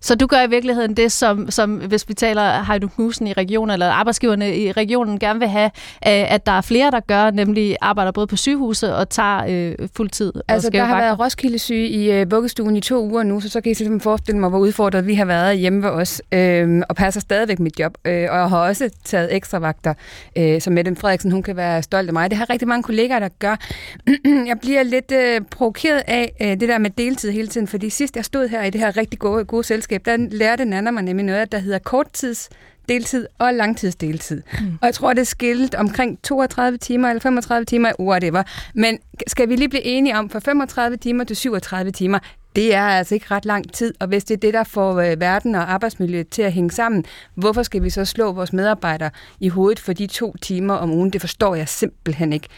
Så du gør i virkeligheden det, som, som hvis vi taler Heiduk Knudsen i regionen, eller arbejdsgiverne i regionen gerne vil have, øh, at der er flere, der gør, nemlig arbejder både på sygehuset og tager øh, fuldtid. Altså, og der har vagter. været Roskilde syge i øh, vuggestuen i to uger nu, så så kan I simpelthen forestille mig, hvor udfordret vi har været hjemme ved os, øh, og passer stadigvæk mit job. Øh, og jeg har også taget ekstra vagter, øh, som Mette Frederiksen, hun kan være stolt af mig. Det har rigtig mange kollegaer, der gør. jeg bliver lidt øh, provokeret af øh, det der med deltid hele tiden, fordi sidst jeg stod her i det her rigtig gode, gode selskab, der lærte Nana mig nemlig noget, der hedder korttids deltid og langtidsdeltid. Mm. Og jeg tror, det er skilt omkring 32 timer eller 35 timer, whatever. Men skal vi lige blive enige om, fra 35 timer til 37 timer, det er altså ikke ret lang tid, og hvis det er det, der får øh, verden og arbejdsmiljøet til at hænge sammen, hvorfor skal vi så slå vores medarbejdere i hovedet for de to timer om ugen? Det forstår jeg simpelthen ikke.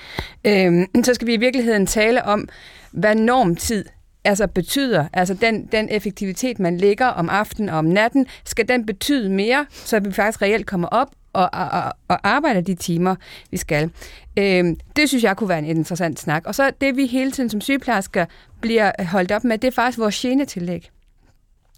Øhm, så skal vi i virkeligheden tale om, hvad normtid altså betyder, altså den, den effektivitet, man ligger om aftenen og om natten, skal den betyde mere, så vi faktisk reelt kommer op og, og, og arbejder de timer, vi skal. Øhm, det synes jeg kunne være en interessant snak. Og så det, vi hele tiden som sygeplejersker bliver holdt op med, det er faktisk vores genetillæg.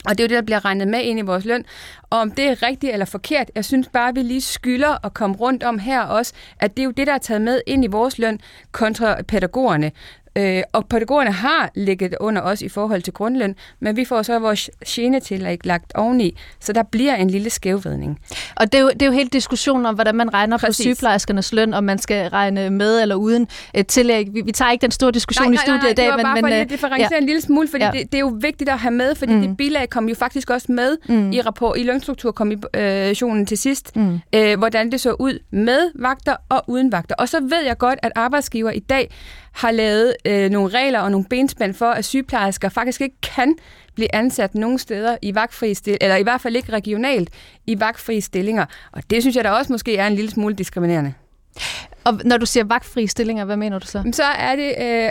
Og det er jo det, der bliver regnet med ind i vores løn. Og om det er rigtigt eller forkert, jeg synes bare, at vi lige skylder at komme rundt om her også, at det er jo det, der er taget med ind i vores løn kontra pædagogerne. Øh, og pædagogerne har ligget under os i forhold til grundløn, men vi får så vores genetillæg lagt oveni, så der bliver en lille skævvidning. Og det er, jo, det er jo helt diskussionen om, hvordan man regner Præcis. på sygeplejerskernes løn, om man skal regne med eller uden et tillæg. Vi, vi tager ikke den store diskussion nej, i studiet nej, nej, i dag. det var men, bare men, for lige øh, at differentiere ja. en lille smule, fordi ja. det, det er jo vigtigt at have med, fordi mm. det bilag kom jo faktisk også med mm. i rapport i lønstrukturkommissionen til sidst, mm. øh, hvordan det så ud med vagter og uden vagter. Og så ved jeg godt, at arbejdsgiver i dag har lavet øh, nogle regler og nogle benspænd for, at sygeplejersker faktisk ikke kan blive ansat nogen steder i vagtfri stil- eller i hvert fald ikke regionalt i vagtfri stillinger. Og det synes jeg da også måske er en lille smule diskriminerende. Og når du siger vagtfri stillinger, hvad mener du så? Så er det, øh,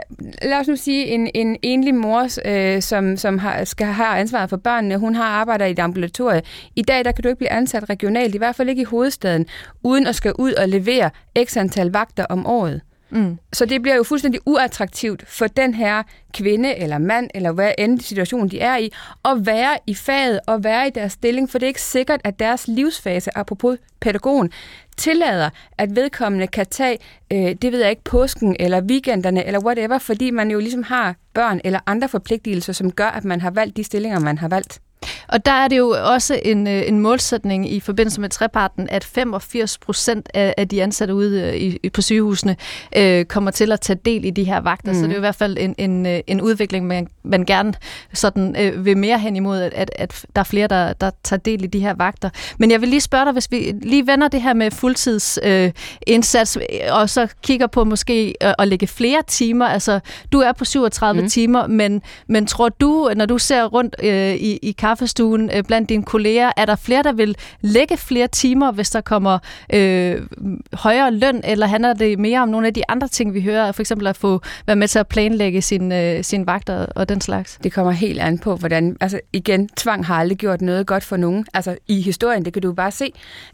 lad os nu sige, en, en enlig mor, øh, som, som har, skal have ansvaret for børnene. Hun har arbejdet i et ambulatorie. I dag der kan du ikke blive ansat regionalt, i hvert fald ikke i hovedstaden, uden at skal ud og levere x antal vagter om året. Mm. Så det bliver jo fuldstændig uattraktivt for den her kvinde eller mand, eller hvad end situation de er i, at være i faget og være i deres stilling, for det er ikke sikkert, at deres livsfase, apropos pædagogen, tillader, at vedkommende kan tage, øh, det ved jeg ikke, påsken eller weekenderne eller whatever, fordi man jo ligesom har børn eller andre forpligtelser, som gør, at man har valgt de stillinger, man har valgt. Og der er det jo også en, øh, en målsætning i forbindelse med treparten, at 85 procent af, af de ansatte ude øh, i, på sygehusene øh, kommer til at tage del i de her vagter. Mm. Så det er jo i hvert fald en, en, øh, en udvikling, man, man gerne sådan, øh, vil mere hen imod, at, at, der er flere, der, der tager del i de her vagter. Men jeg vil lige spørge dig, hvis vi lige vender det her med fuldtidsindsats, øh, og så kigger på måske øh, at lægge flere timer. Altså, du er på 37 mm. timer, men, men tror du, når du ser rundt øh, i, i kaffestuen øh, blandt dine kolleger, er der flere, der vil lægge flere timer, hvis der kommer øh, højere løn, eller handler det mere om nogle af de andre ting, vi hører, for eksempel at få være med til at planlægge sin, øh, sin vagter og den slags? Det kommer helt an på, hvordan, altså igen, tvang har aldrig gjort noget godt for nogen. Altså i historien, det kan du bare se.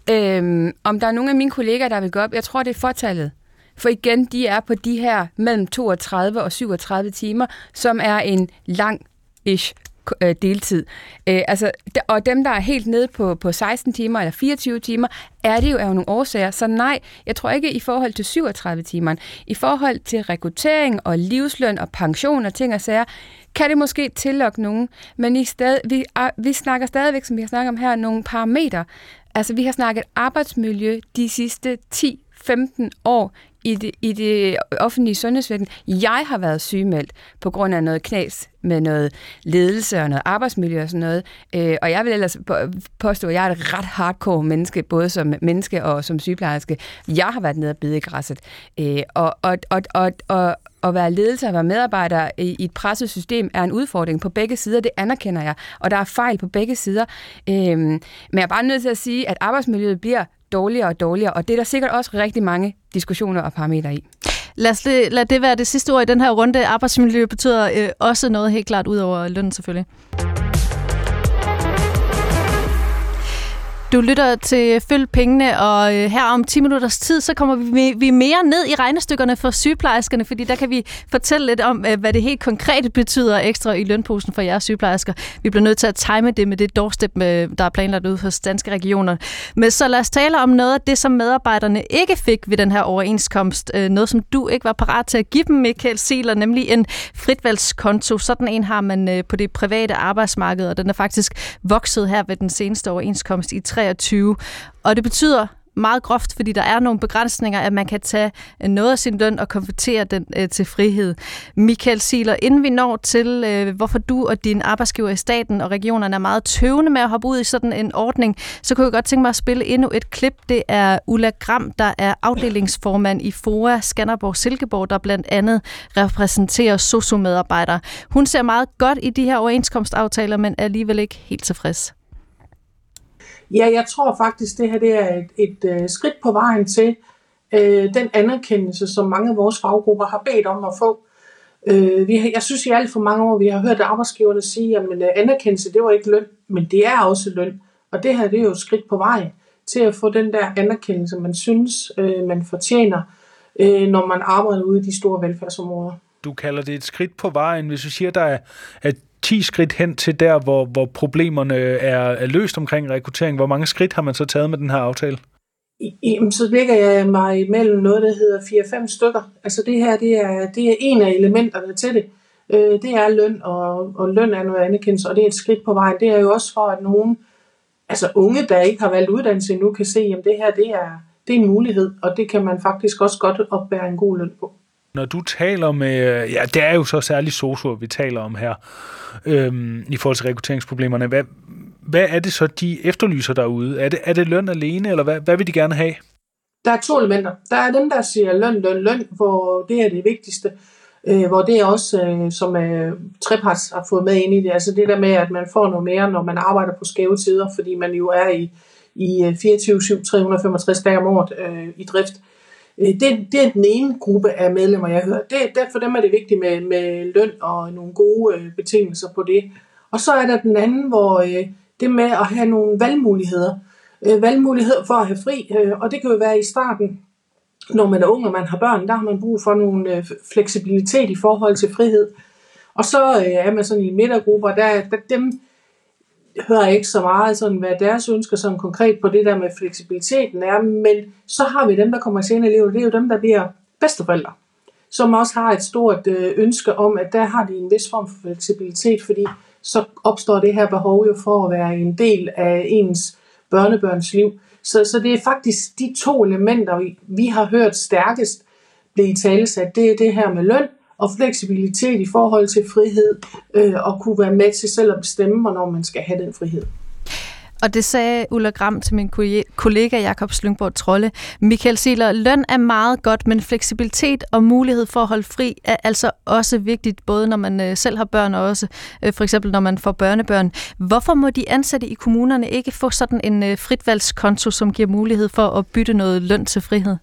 Øhm, om der er nogle af mine kolleger, der vil gå op, jeg tror, det er fortallet. For igen, de er på de her mellem 32 og 37 timer, som er en lang ish øh, deltid. Øh, altså, og dem, der er helt nede på, på 16 timer eller 24 timer, er det jo af nogle årsager. Så nej, jeg tror ikke i forhold til 37 timer. I forhold til rekruttering og livsløn og pension og ting og sager, kan det måske tillokke nogen, men i sted, vi, ah, vi snakker stadigvæk, som vi har snakket om her, nogle parametre. Altså, vi har snakket arbejdsmiljø de sidste 10-15 år i det, i det offentlige sundhedsvæsen. Jeg har været sygemeldt på grund af noget knas med noget ledelse og noget arbejdsmiljø og sådan noget. Øh, og jeg vil ellers påstå, at jeg er et ret hardcore menneske, både som menneske og som sygeplejerske. Jeg har været nede og bide i græsset. Øh, og, og, og, og, og, at være ledelse og være medarbejder i et presset system er en udfordring på begge sider, det anerkender jeg. Og der er fejl på begge sider. Øhm, men jeg er bare nødt til at sige, at arbejdsmiljøet bliver dårligere og dårligere, og det er der sikkert også rigtig mange diskussioner og parametre i. Lad, os det, lad det være det sidste ord i den her runde. Arbejdsmiljø betyder øh, også noget helt klart ud over lønnen selvfølgelig. Du lytter til Følg Pengene, og øh, her om 10 minutters tid, så kommer vi, vi mere ned i regnestykkerne for sygeplejerskerne, fordi der kan vi fortælle lidt om, øh, hvad det helt konkret betyder ekstra i lønposen for jeres sygeplejersker. Vi bliver nødt til at time det med det doorstep, øh, der er planlagt ud hos danske regioner. Men så lad os tale om noget af det, som medarbejderne ikke fik ved den her overenskomst. Noget, som du ikke var parat til at give dem, Michael Seler, nemlig en fritvalgskonto. Sådan en har man på det private arbejdsmarked, og den er faktisk vokset her ved den seneste overenskomst i 2023. Og det betyder meget groft, fordi der er nogle begrænsninger, at man kan tage øh, noget af sin løn og konvertere den øh, til frihed. Michael Siler, inden vi når til, øh, hvorfor du og din arbejdsgiver i staten og regionerne er meget tøvende med at hoppe ud i sådan en ordning, så kunne jeg godt tænke mig at spille endnu et klip. Det er Ulla Gram, der er afdelingsformand i FOA Skanderborg Silkeborg, der blandt andet repræsenterer sociomedarbejdere. Hun ser meget godt i de her overenskomstaftaler, men er alligevel ikke helt tilfreds. Ja, jeg tror faktisk, det her det er et, et, øh, skridt på vejen til øh, den anerkendelse, som mange af vores faggrupper har bedt om at få. Øh, vi har, jeg synes i alt for mange år, vi har hørt arbejdsgiverne sige, at øh, anerkendelse, det var ikke løn, men det er også løn. Og det her det er jo et skridt på vejen til at få den der anerkendelse, man synes, øh, man fortjener, øh, når man arbejder ude i de store velfærdsområder. Du kalder det et skridt på vejen. Hvis du siger, der er, at 10 skridt hen til der, hvor, hvor problemerne er, er løst omkring rekruttering. Hvor mange skridt har man så taget med den her aftale? Jamen, så ligger jeg mig imellem noget, der hedder 4-5 stykker. Altså det her, det er, det er en af elementerne til det. Øh, det er løn, og, og løn er noget anerkendelse, og det er et skridt på vejen. Det er jo også for, at nogen, altså unge, der ikke har valgt uddannelse endnu, kan se, at det her, det er, det er en mulighed, og det kan man faktisk også godt opbære en god løn på. Når du taler med, øh, ja, det er jo så særligt sosuer, vi taler om her, øhm, i forhold til rekrutteringsproblemerne. Hvad, hvad er det så, de efterlyser derude? Er det, er det løn alene, eller hvad, hvad vil de gerne have? Der er to elementer. Der er dem, der siger løn, løn, løn, hvor det er det vigtigste. Øh, hvor det er også, øh, som øh, treparts har fået med ind i det, altså det der med, at man får noget mere, når man arbejder på skæve tider, fordi man jo er i, i øh, 24-7, 365 dage om året øh, i drift. Øh, det, det er den ene gruppe af medlemmer, jeg hører. Det, der, for dem er det vigtigt med, med løn og nogle gode øh, betingelser på det. Og så er der den anden, hvor øh, det med at have nogle valgmuligheder. Øh, valgmuligheder for at have fri, øh, og det kan jo være i starten, når man er ung og man har børn, der har man brug for nogle øh, fleksibilitet i forhold til frihed. Og så øh, er man sådan i midtergrupper, der, der dem, hører ikke så meget sådan, hvad deres ønsker sådan konkret på det der med fleksibiliteten er, men så har vi dem, der kommer senere i livet, det er jo dem, der bliver bedsteforældre, som også har et stort øh, ønske om, at der har de en vis form for fleksibilitet, fordi så opstår det her behov jo for at være en del af ens børnebørns liv. Så, så det er faktisk de to elementer, vi, vi har hørt stærkest blive talesat. Det er det her med løn, og fleksibilitet i forhold til frihed, øh, og kunne være med til selv at bestemme, hvornår man skal have den frihed. Og det sagde Ulla Gram til min kollega Jakob Slyngborg Trolle. Michael Siler, løn er meget godt, men fleksibilitet og mulighed for at holde fri er altså også vigtigt, både når man øh, selv har børn og også øh, for eksempel når man får børnebørn. Hvorfor må de ansatte i kommunerne ikke få sådan en øh, fritvalgskonto, som giver mulighed for at bytte noget løn til frihed?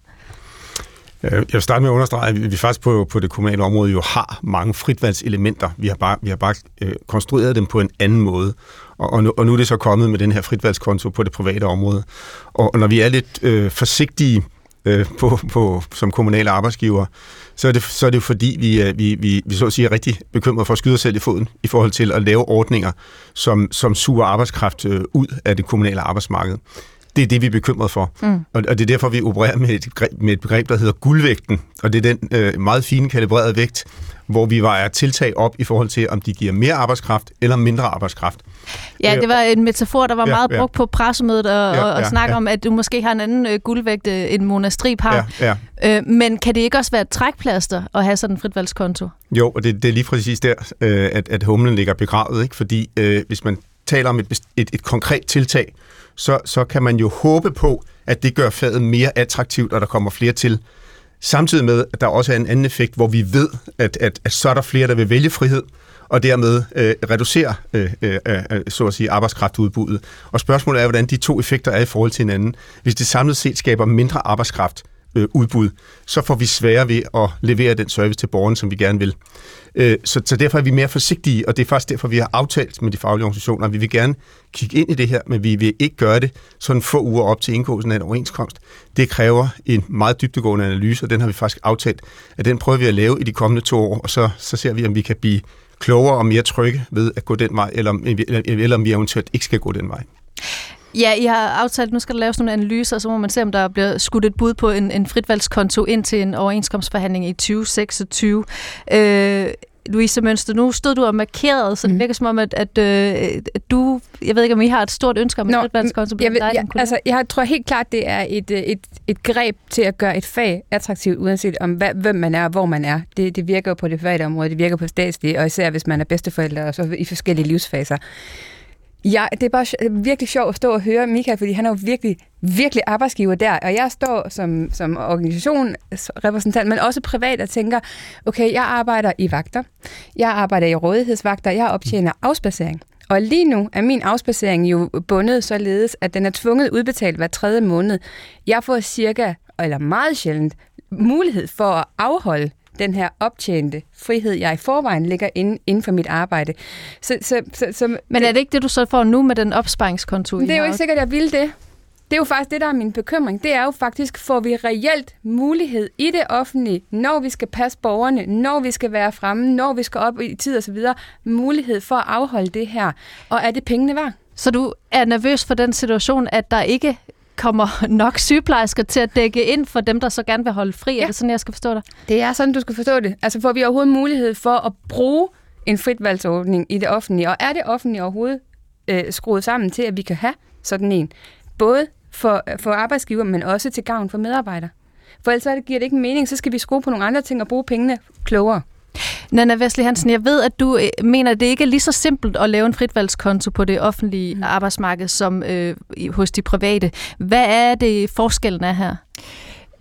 Øh, jeg vil starte med at understrege, at vi faktisk på, på det kommunale område jo har mange fritvalgselementer. Vi har bare, vi har bare øh, konstrueret dem på en anden måde. Og, og, nu, og nu er det så kommet med den her fritvalgskonto på det private område. Og, og når vi er lidt øh, forsigtige øh, på, på, som kommunale arbejdsgiver, så er det, så er det fordi, vi, øh, vi, vi, vi så at sige er rigtig bekymrede for at skyde os selv i foden i forhold til at lave ordninger, som, som suger arbejdskraft øh, ud af det kommunale arbejdsmarked. Det er det, vi er bekymret for. Mm. Og, og det er derfor, vi opererer med et, med et begreb, der hedder guldvægten. Og det er den øh, meget fine kalibrerede vægt, hvor vi vejer tiltag op i forhold til, om de giver mere arbejdskraft eller mindre arbejdskraft. Ja, det var en metafor, der var ja, meget ja. brugt på pressemødet, og, ja, og, og ja, snakke ja. om, at du måske har en anden øh, guldvægt, øh, end Mona Strib har. Ja, ja. Øh, men kan det ikke også være et trækplaster at have sådan en fritvalgskonto? Jo, og det, det er lige præcis der, øh, at, at humlen ligger begravet. Ikke? Fordi øh, hvis man taler om et, et, et konkret tiltag, så, så kan man jo håbe på, at det gør faget mere attraktivt, og der kommer flere til. Samtidig med, at der også er en anden effekt, hvor vi ved, at, at, at så er der flere, der vil vælge frihed, og dermed øh, reducere øh, øh, øh, øh så at sige, arbejdskraftudbuddet. Og spørgsmålet er, hvordan de to effekter er i forhold til hinanden. Hvis det samlet set skaber mindre arbejdskraft, øh, udbud, så får vi sværere ved at levere den service til borgeren, som vi gerne vil. Øh, så, så derfor er vi mere forsigtige, og det er faktisk derfor, vi har aftalt med de faglige organisationer, at vi vil gerne kigge ind i det her, men vi vil ikke gøre det sådan få uger op til indgåelsen af en overenskomst. Det kræver en meget dybtegående analyse, og den har vi faktisk aftalt, at den prøver vi at lave i de kommende to år, og så, så ser vi, om vi kan blive klogere og mere trygge ved at gå den vej, eller, eller, eller om vi eventuelt ikke skal gå den vej. Ja, I har aftalt, nu skal der laves nogle analyser, så må man se, om der bliver skudt et bud på en, en fritvalgskonto ind til en overenskomstforhandling i 2026. Øh, Louise Mønster, nu stod du og markerede, så det mm. virker som om, at, at, øh, at du, jeg ved ikke, om I har et stort ønske om en fritvalgskonto. Jeg, ved, jeg, altså, jeg tror helt klart, det er et, øh, et, et greb til at gøre et fag attraktivt, uanset om hvad, hvem man er og hvor man er. Det, det virker jo på det private område, det virker på statslige, og især hvis man er bedsteforældre og så i forskellige livsfaser. Ja, det er bare virkelig sjovt at stå og høre Michael, fordi han er jo virkelig, virkelig arbejdsgiver der, og jeg står som, som organisationsrepræsentant, men også privat og tænker, okay, jeg arbejder i vagter, jeg arbejder i rådighedsvagter, jeg optjener afspacering. Og lige nu er min afspacering jo bundet således, at den er tvunget udbetalt hver tredje måned. Jeg får cirka, eller meget sjældent, mulighed for at afholde den her optjente frihed, jeg i forvejen ligger inden, inden for mit arbejde. Så, så, så, så, Men er det ikke det, du så får nu med den opsparingskonto? Det er jo ikke sikkert, at jeg vil det. Det er jo faktisk det, der er min bekymring. Det er jo faktisk, får vi reelt mulighed i det offentlige, når vi skal passe borgerne, når vi skal være fremme, når vi skal op i tid osv., mulighed for at afholde det her. Og er det pengene værd? Så du er nervøs for den situation, at der ikke kommer nok sygeplejersker til at dække ind for dem, der så gerne vil holde fri? Ja. Er det sådan, jeg skal forstå det? Det er sådan, du skal forstå det. Altså får vi overhovedet mulighed for at bruge en fritvalgsordning i det offentlige? Og er det offentlige overhovedet øh, skruet sammen til, at vi kan have sådan en? Både for, for arbejdsgiver, men også til gavn for medarbejdere. For ellers giver det ikke mening, så skal vi skrue på nogle andre ting og bruge pengene klogere. Nana Wesley Hansen, jeg ved, at du øh, mener, at det ikke er lige så simpelt at lave en fritvalgskonto på det offentlige mm. arbejdsmarked som øh, hos de private. Hvad er det forskellen er her?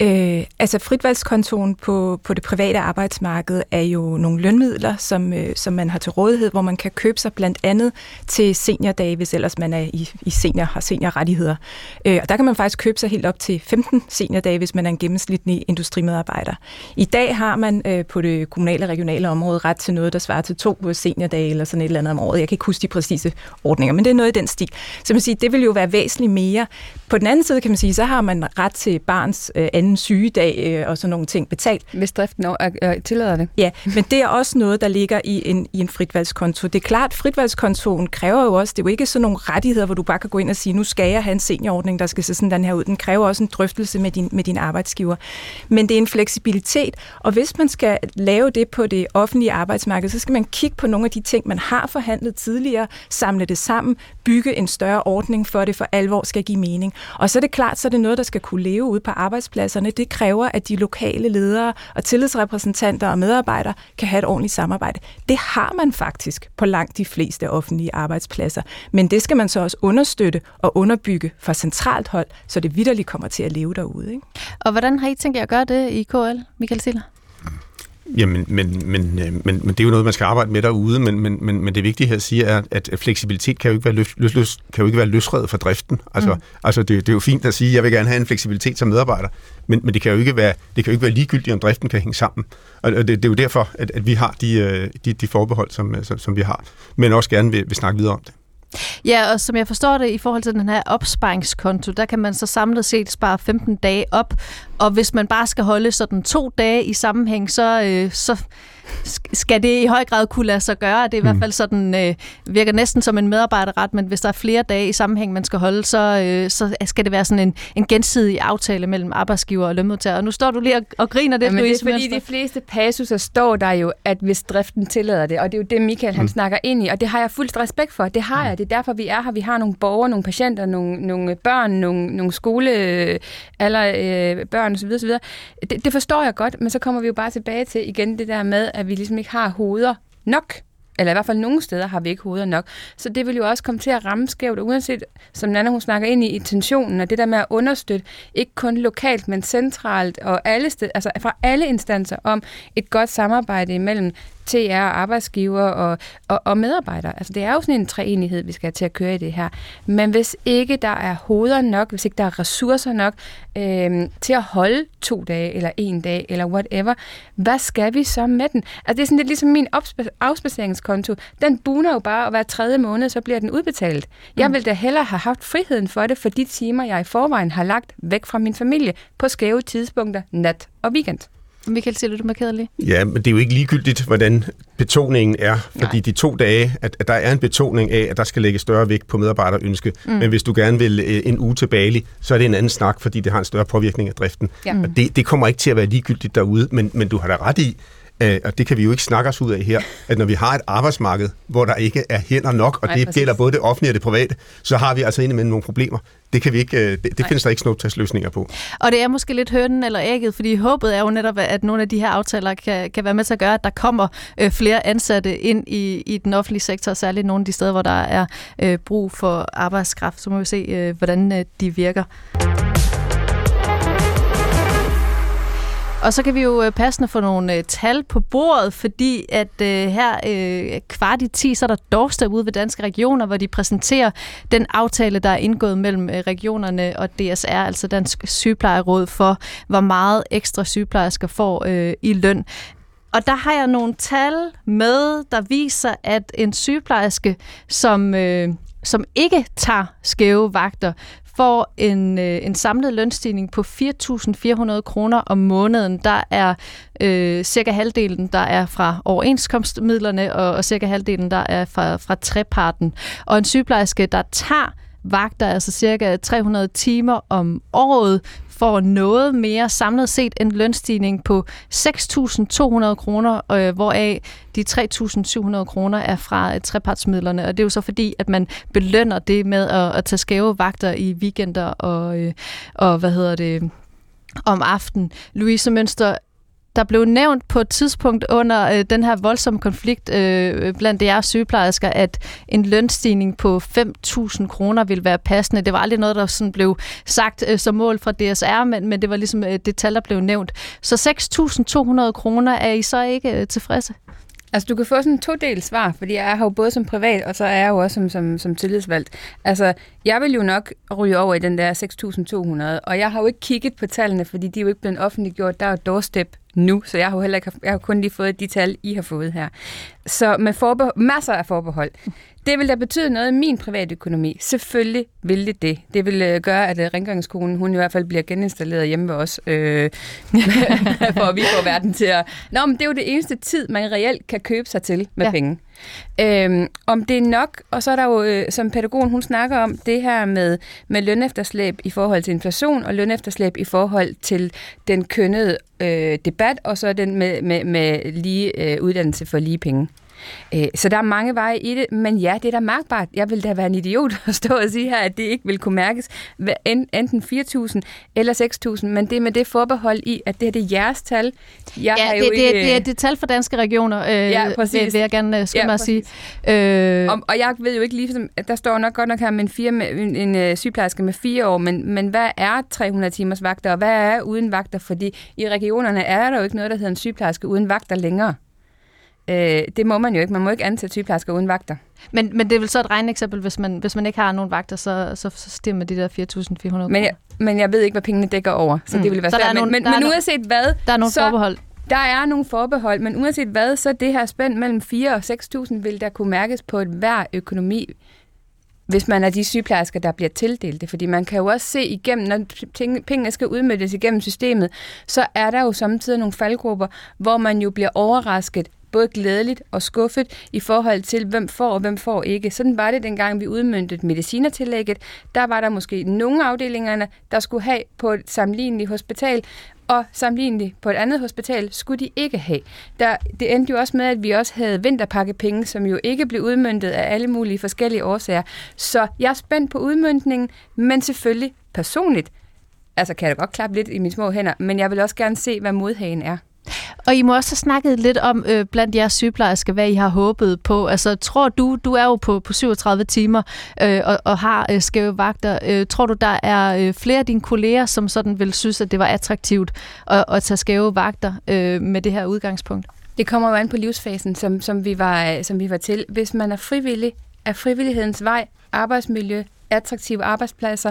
Øh, altså fritvalgskontoen på, på det private arbejdsmarked er jo nogle lønmidler, som, øh, som man har til rådighed, hvor man kan købe sig blandt andet til seniordage, hvis ellers man er i, i senior, har seniorrettigheder. Øh, og der kan man faktisk købe sig helt op til 15 seniordage, hvis man er en gennemsnitlig industrimedarbejder. I dag har man øh, på det kommunale og regionale område ret til noget, der svarer til to seniordage eller sådan et eller andet om året. Jeg kan ikke huske de præcise ordninger, men det er noget i den stil. Så man siger, det vil jo være væsentligt mere. På den anden side kan man sige, så har man ret til barns øh, anden sygedag øh, og sådan nogle ting betalt. Hvis driften er, er, tillader det. Ja, men det er også noget, der ligger i en, i en fritvalgskonto. Det er klart, fritvalgskontoen kræver jo også, det er jo ikke sådan nogle rettigheder, hvor du bare kan gå ind og sige, nu skal jeg have en seniorordning, der skal se sådan den her ud. Den kræver også en drøftelse med din, med din arbejdsgiver. Men det er en fleksibilitet, og hvis man skal lave det på det offentlige arbejdsmarked, så skal man kigge på nogle af de ting, man har forhandlet tidligere, samle det sammen, bygge en større ordning for det for alvor skal give mening. Og så er det klart, så er det noget, der skal kunne leve ude på arbejdspladserne. Det kræver, at de lokale ledere og tillidsrepræsentanter og medarbejdere kan have et ordentligt samarbejde. Det har man faktisk på langt de fleste offentlige arbejdspladser. Men det skal man så også understøtte og underbygge fra centralt hold, så det vidderligt kommer til at leve derude. Ikke? Og hvordan har I tænkt jer at gøre det i KL, Michael Siller? Jamen, men, men, men, men det er jo noget, man skal arbejde med derude, men, men, men, men det vigtige her at sige er, at fleksibilitet kan jo ikke være, løs, løs, løs, kan jo ikke være løsredet fra driften. Altså, mm. altså det, det, er jo fint at sige, at jeg vil gerne have en fleksibilitet som medarbejder, men, men det, kan jo ikke være, det kan jo ikke være ligegyldigt, om driften kan hænge sammen. Og det, det er jo derfor, at, at vi har de, øh, de, de forbehold, som, som, som vi har, men også gerne vil, vil snakke videre om det. Ja, og som jeg forstår det, i forhold til den her opsparingskonto, der kan man så samlet set spare 15 dage op, og hvis man bare skal holde sådan to dage i sammenhæng, så, øh, så skal det i høj grad kunne lade sig gøre. Det er i mm. hvert fald sådan, øh, virker næsten som en medarbejderret, men hvis der er flere dage i sammenhæng, man skal holde, så, øh, så skal det være sådan en, en gensidig aftale mellem arbejdsgiver og lønmodtager. Og nu står du lige og, og griner det, ja, Louise det er fordi de fleste passuser står der jo, at hvis driften tillader det, og det er jo det, Michael han mm. snakker ind i, og det har jeg fuldt respekt for. Det har jeg. Det er derfor, vi er her. Vi har nogle borgere, nogle patienter, nogle, nogle børn, nogle, nogle skole, eller øh, børn osv. osv. Det, det forstår jeg godt, men så kommer vi jo bare tilbage til igen det der med, at vi ligesom ikke har hoveder nok. Eller i hvert fald nogle steder har vi ikke hoveder nok. Så det vil jo også komme til at ramme skævt, uanset, som Nana hun snakker ind i, intentionen og det der med at understøtte, ikke kun lokalt, men centralt og alle steder, altså fra alle instanser om et godt samarbejde imellem TR, arbejdsgiver og, og, og medarbejdere. Altså det er jo sådan en treenighed, vi skal have til at køre i det her. Men hvis ikke der er hoveder nok, hvis ikke der er ressourcer nok øh, til at holde to dage, eller en dag, eller whatever, hvad skal vi så med den? Altså det er sådan lidt ligesom min afspaceringskonto. Den buner jo bare, og hver tredje måned, så bliver den udbetalt. Jeg mm. vil da hellere have haft friheden for det, for de timer, jeg i forvejen har lagt væk fra min familie på skæve tidspunkter, nat og weekend. Michael, siger du det markeret lige? Ja, men det er jo ikke ligegyldigt, hvordan betoningen er, fordi Nej. de to dage, at, at der er en betoning af, at der skal lægge større vægt på medarbejderønske, mm. men hvis du gerne vil øh, en uge til Bali, så er det en anden snak, fordi det har en større påvirkning af driften. Ja. Og det, det kommer ikke til at være ligegyldigt derude, men, men du har da ret i, øh, og det kan vi jo ikke snakke os ud af her, at når vi har et arbejdsmarked, hvor der ikke er hænder nok, og Nej, det præcis. gælder både det offentlige og det private, så har vi altså indimellem nogle problemer. Det, kan vi ikke, øh, det, det findes der ikke snuptagsløsninger på. Og det er måske lidt hønnen eller ægget, fordi håbet er jo netop, at nogle af de her aftaler kan, kan være med til at gøre, at der kommer øh, flere ansatte ind i, i den offentlige sektor, særligt nogle af de steder, hvor der er øh, brug for arbejdskraft. Så må vi se, øh, hvordan øh, de virker. Og så kan vi jo øh, passende få nogle øh, tal på bordet, fordi at øh, her øh, kvart i 10, så er der doorstep ude ved Danske Regioner, hvor de præsenterer den aftale, der er indgået mellem øh, regionerne og DSR, altså Dansk Sygeplejeråd, for hvor meget ekstra sygeplejersker får øh, i løn. Og der har jeg nogle tal med, der viser, at en sygeplejerske, som, øh, som ikke tager skæve vagter, får en, øh, en samlet lønstigning på 4.400 kroner om måneden. Der er øh, cirka halvdelen, der er fra overenskomstmidlerne, og, og cirka halvdelen, der er fra, fra treparten. Og en sygeplejerske, der tager vagter, altså cirka 300 timer om året, får noget mere samlet set en lønstigning på 6.200 kroner, øh, hvoraf de 3.700 kroner er fra øh, trepartsmidlerne. Og det er jo så fordi, at man belønner det med at, at tage skæve vagter i weekender og, øh, og hvad hedder det, om aftenen. Louise Mønster, der blev nævnt på et tidspunkt under øh, den her voldsomme konflikt øh, blandt jeres sygeplejersker, at en lønstigning på 5.000 kroner ville være passende. Det var aldrig noget, der sådan blev sagt øh, som mål fra DSR, men, men det var ligesom øh, det tal, der blev nævnt. Så 6.200 kroner, er I så ikke øh, tilfredse? Altså, du kan få sådan en to-del svar, fordi jeg er her jo både som privat, og så er jeg jo også som, som, som tillidsvalgt. Altså, jeg vil jo nok ryge over i den der 6.200, og jeg har jo ikke kigget på tallene, fordi de er jo ikke blevet offentliggjort. Der er jo doorstep nu, så jeg har jo heller ikke, jeg har kun lige fået de tal, I har fået her. Så med forbehold, masser af forbehold. Det vil da betyde noget i min private økonomi. Selvfølgelig vil det det. Det vil øh, gøre, at øh, rengøringskonen, hun i hvert fald bliver geninstalleret hjemme ved os, øh, for at vi får verden til at... Nå, men det er jo det eneste tid, man reelt kan købe sig til med ja. penge. Øhm, om det er nok, og så er der jo, øh, som pædagogen hun snakker om, det her med, med lønefterslæb i forhold til inflation, og lønefterslæb i forhold til den kønnede øh, debat, og så den med, med, med lige øh, uddannelse for lige penge. Øh, så der er mange veje i det, men ja, det er da mærkbart. Jeg vil da være en idiot at stå og sige her, at det ikke vil kunne mærkes enten 4.000 eller 6.000, men det er med det forbehold i, at det, er det jeres tal. Jeg ja, har jo det, ikke... det, er, det er tal for danske regioner, øh, ja, præcis. Vil, vil jeg gerne øh, skynde ja, mig at sige. Øh... Og, og jeg ved jo ikke lige, der står nok godt nok her med en, fire, med, en, en øh, sygeplejerske med fire år, men, men hvad er 300 timers vagter, og hvad er uden vagter? Fordi i regionerne er der jo ikke noget, der hedder en sygeplejerske uden vagter længere. Øh, det må man jo ikke. Man må ikke ansætte sygeplejersker uden vagter. Men, men det er vel så et regneeksempel, hvis man, hvis man ikke har nogen vagter, så, så, så stiger man de der 4.400 men jeg, men jeg ved ikke, hvad pengene dækker over, så mm. det vil være svært. Men, men, men uanset hvad... Der er nogle så, forbehold. Der er nogle forbehold, men uanset hvad, så det her spænd mellem 4 og 6.000 vil der kunne mærkes på et hver økonomi, hvis man er de sygeplejersker, der bliver tildelt det. Fordi man kan jo også se igennem, når pengene skal udmøntes igennem systemet, så er der jo samtidig nogle faldgrupper, hvor man jo bliver overrasket både glædeligt og skuffet i forhold til, hvem får og hvem får ikke. Sådan var det dengang, vi udmyndte medicinertillægget. Der var der måske nogle afdelingerne, der skulle have på et sammenligneligt hospital, og sammenligneligt på et andet hospital skulle de ikke have. Der, det endte jo også med, at vi også havde vinterpakkepenge, som jo ikke blev udmyndtet af alle mulige forskellige årsager. Så jeg er spændt på udmyndningen, men selvfølgelig personligt, altså kan jeg da godt klappe lidt i mine små hænder, men jeg vil også gerne se, hvad modhagen er. Og I må også have snakket lidt om øh, blandt jeres sygeplejersker, hvad I har håbet på. Altså, tror du, du er jo på, på 37 timer øh, og, og har øh, skæve vagter. Øh, tror du, der er øh, flere af dine kolleger, som sådan vil synes, at det var attraktivt at, at tage skæve vagter øh, med det her udgangspunkt? Det kommer jo an på livsfasen, som, som, vi var, som vi var til. Hvis man er frivillig, er frivillighedens vej, arbejdsmiljø, attraktive arbejdspladser,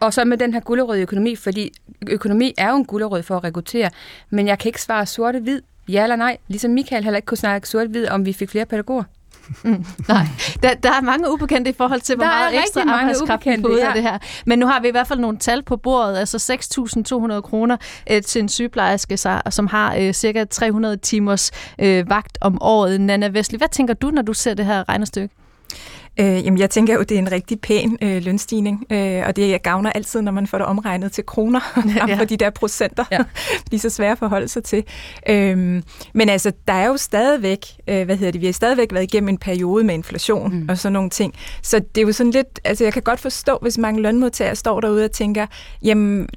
og så med den her gullerød økonomi, fordi økonomi er jo en gullerød for at rekruttere, men jeg kan ikke svare sorte-hvid, ja eller nej, ligesom Michael heller ikke kunne snakke sort-hvid, om vi fik flere pædagoger. Mm, nej, der, der er mange ubekendte i forhold til, hvor Der er meget ekstra arbejdskraft vi får ud af det her. Men nu har vi i hvert fald nogle tal på bordet, altså 6.200 kroner øh, til en sygeplejerske, som har øh, cirka 300 timers øh, vagt om året. Nana Vestli, hvad tænker du, når du ser det her regnestykke? Øh, jamen, jeg tænker jo, det er en rigtig pæn øh, lønstigning, øh, og det gavner altid, når man får det omregnet til kroner, frem Ja. for de der procenter. Ja. de er så svære at forholde sig til. Øhm, men altså, der er jo stadigvæk, øh, hvad hedder det, vi har stadigvæk været igennem en periode med inflation mm. og sådan nogle ting. Så det er jo sådan lidt, altså jeg kan godt forstå, hvis mange lønmodtagere står derude og tænker, jamen,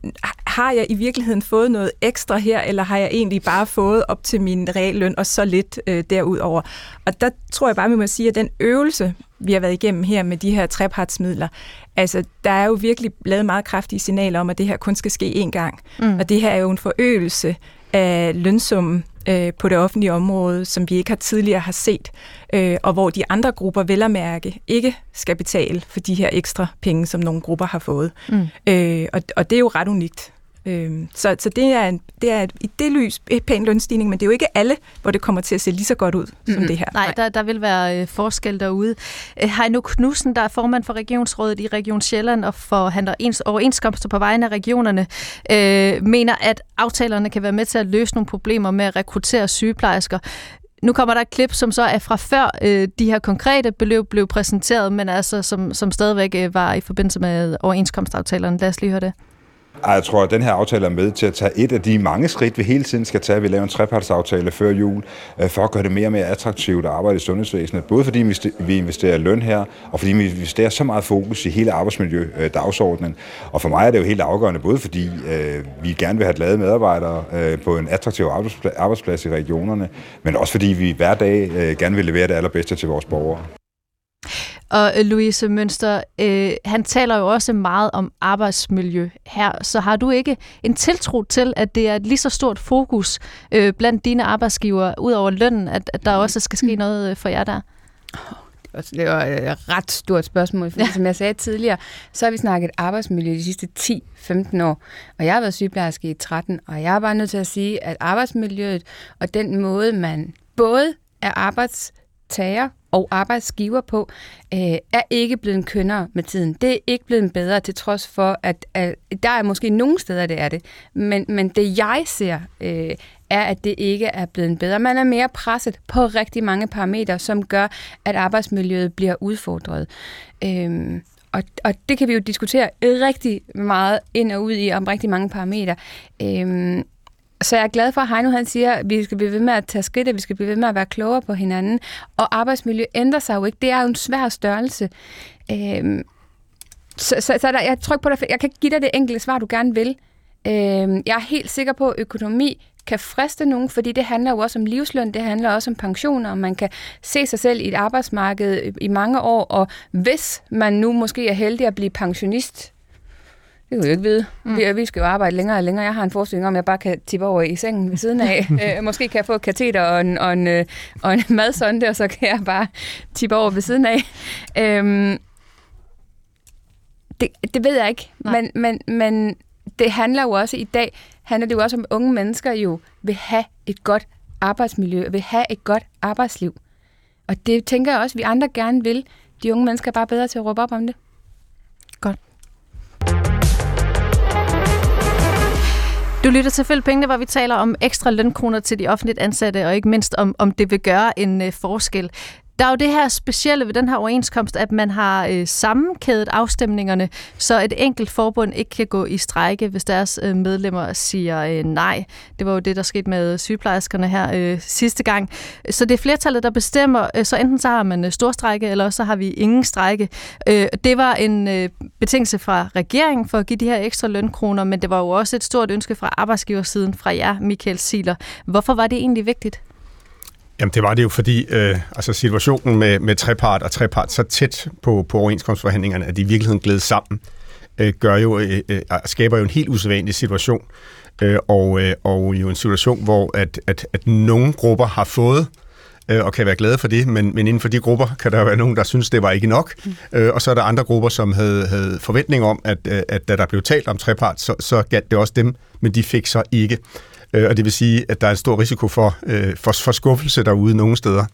har jeg i virkeligheden fået noget ekstra her, eller har jeg egentlig bare fået op til min realløn og så lidt øh, derudover? Og der tror jeg bare, vi må sige, at den øvelse, vi har været igennem her med de her trepartsmidler, altså der er jo virkelig lavet meget kraftige signaler om, at det her kun skal ske én gang. Mm. Og det her er jo en forøgelse af lønsummen øh, på det offentlige område, som vi ikke har tidligere har set, øh, og hvor de andre grupper vel at mærke ikke skal betale for de her ekstra penge, som nogle grupper har fået. Mm. Øh, og, og det er jo ret unikt. Øh, så så det, er en, det er et, i det lys et pæn lønstigning, men det er jo ikke alle, hvor det kommer til at se lige så godt ud som Mhm. det her. Nej, der, der vil være øh, forskel derude. Øh, Heino Knudsen, der er formand for Regionsrådet i Region Sjælland og forhandler ens, overenskomster på vegne af regionerne, øh, mener, at aftalerne kan være med til at løse nogle problemer med at rekruttere sygeplejersker. Nu kommer der et klip, som så er fra før øh, de her konkrete beløb blev præsenteret, men altså som, som stadigvæk øh, var i forbindelse med overenskomstaftalerne. Lad os lige høre det. Jeg tror, at den her aftale er med til at tage et af de mange skridt, vi hele tiden skal tage. Vi laver en trepartsaftale før jul, øh, for at gøre det mere og mere attraktivt at arbejde i sundhedsvæsenet. Både fordi vi investerer løn her, og fordi vi investerer så meget fokus i hele arbejdsmiljødagsordenen. Øh, og for mig er det jo helt afgørende, både fordi øh, vi gerne vil have glade medarbejdere på en attraktiv arbejdsplads i regionerne, men også fordi vi hver dag gerne vil levere det allerbedste til vores borgere. Og øh, Louise Mønster, øh, han taler jo også meget om arbejdsmiljø her, så har du ikke en tiltro til, at det er et lige så stort fokus øh, blandt dine arbejdsgivere, ud over lønnen, at, at der også skal ske noget øh, for jer der? det var et ret stort spørgsmål, for ja. som jeg sagde tidligere, så har vi snakket arbejdsmiljø de sidste 10-15 år, og jeg har været sygeplejerske i 13, og jeg er bare nødt til at sige, at arbejdsmiljøet og den måde, man både er arbejdstager og arbejdsgiver på, øh, er ikke blevet kønnere med tiden. Det er ikke blevet bedre, til trods for, at, at der er måske nogle steder, det er det. Men, men det jeg ser, øh, er, at det ikke er blevet bedre. Man er mere presset på rigtig mange parametre, som gør, at arbejdsmiljøet bliver udfordret. Øh, og, og det kan vi jo diskutere rigtig meget ind og ud i om rigtig mange parametre. Øhm, så jeg er glad for, at Heino han siger, at vi skal blive ved med at tage skridt, at vi skal blive ved med at være klogere på hinanden. Og arbejdsmiljø ændrer sig jo ikke. Det er jo en svær størrelse. Øhm, så, så, så der, jeg trykker på dig, jeg kan give dig det enkelte svar, du gerne vil. Øhm, jeg er helt sikker på, at økonomi kan friste nogen, fordi det handler jo også om livsløn, det handler også om pensioner, og man kan se sig selv i et arbejdsmarked i mange år, og hvis man nu måske er heldig at blive pensionist, det kan vi jo ikke vide. Mm. Vi, vi skal jo arbejde længere og længere. Jeg har en forestilling om, at jeg bare kan tippe over i sengen ved siden af. øh, måske kan jeg få et kateter og en, og en, øh, og en madsonde, og så kan jeg bare tippe over ved siden af. Øhm, det, det ved jeg ikke, men, men, men det handler jo også i dag, handler det jo også om, at unge mennesker jo vil have et godt arbejdsmiljø, og vil have et godt arbejdsliv. Og det tænker jeg også, at vi andre gerne vil. De unge mennesker er bare bedre til at råbe op om det. Godt. Du lytter til Følg Pengene, hvor vi taler om ekstra lønkroner til de offentligt ansatte, og ikke mindst om, om det vil gøre en øh, forskel. Der er jo det her specielle ved den her overenskomst, at man har øh, sammenkædet afstemningerne, så et enkelt forbund ikke kan gå i strejke, hvis deres øh, medlemmer siger øh, nej. Det var jo det, der skete med sygeplejerskerne her øh, sidste gang. Så det er flertallet, der bestemmer, øh, så enten så har man øh, storstrejke, eller også så har vi ingen strejke. Øh, det var en øh, betingelse fra regeringen for at give de her ekstra lønkroner, men det var jo også et stort ønske fra arbejdsgiversiden, fra jer, Michael Siler. Hvorfor var det egentlig vigtigt? Jamen det var det jo, fordi øh, altså situationen med, med trepart og trepart så tæt på, på overenskomstforhandlingerne, at de i virkeligheden gled sammen. øh, gør jo, øh, øh, skaber jo en helt usædvanlig situation, øh, og, øh, og jo en situation, hvor at, at, at nogle grupper har fået øh, og kan være glade for det, men, men inden for de grupper kan der være nogen, der synes, det var ikke nok, mm. øh, og så er der andre grupper, som havde, havde forventning om, at, øh, at da der blev talt om trepart, så, så galt det også dem, men de fik så ikke. Øh, og det vil sige, at der er en stor risiko for, øh, for, for skuffelse derude nogle steder.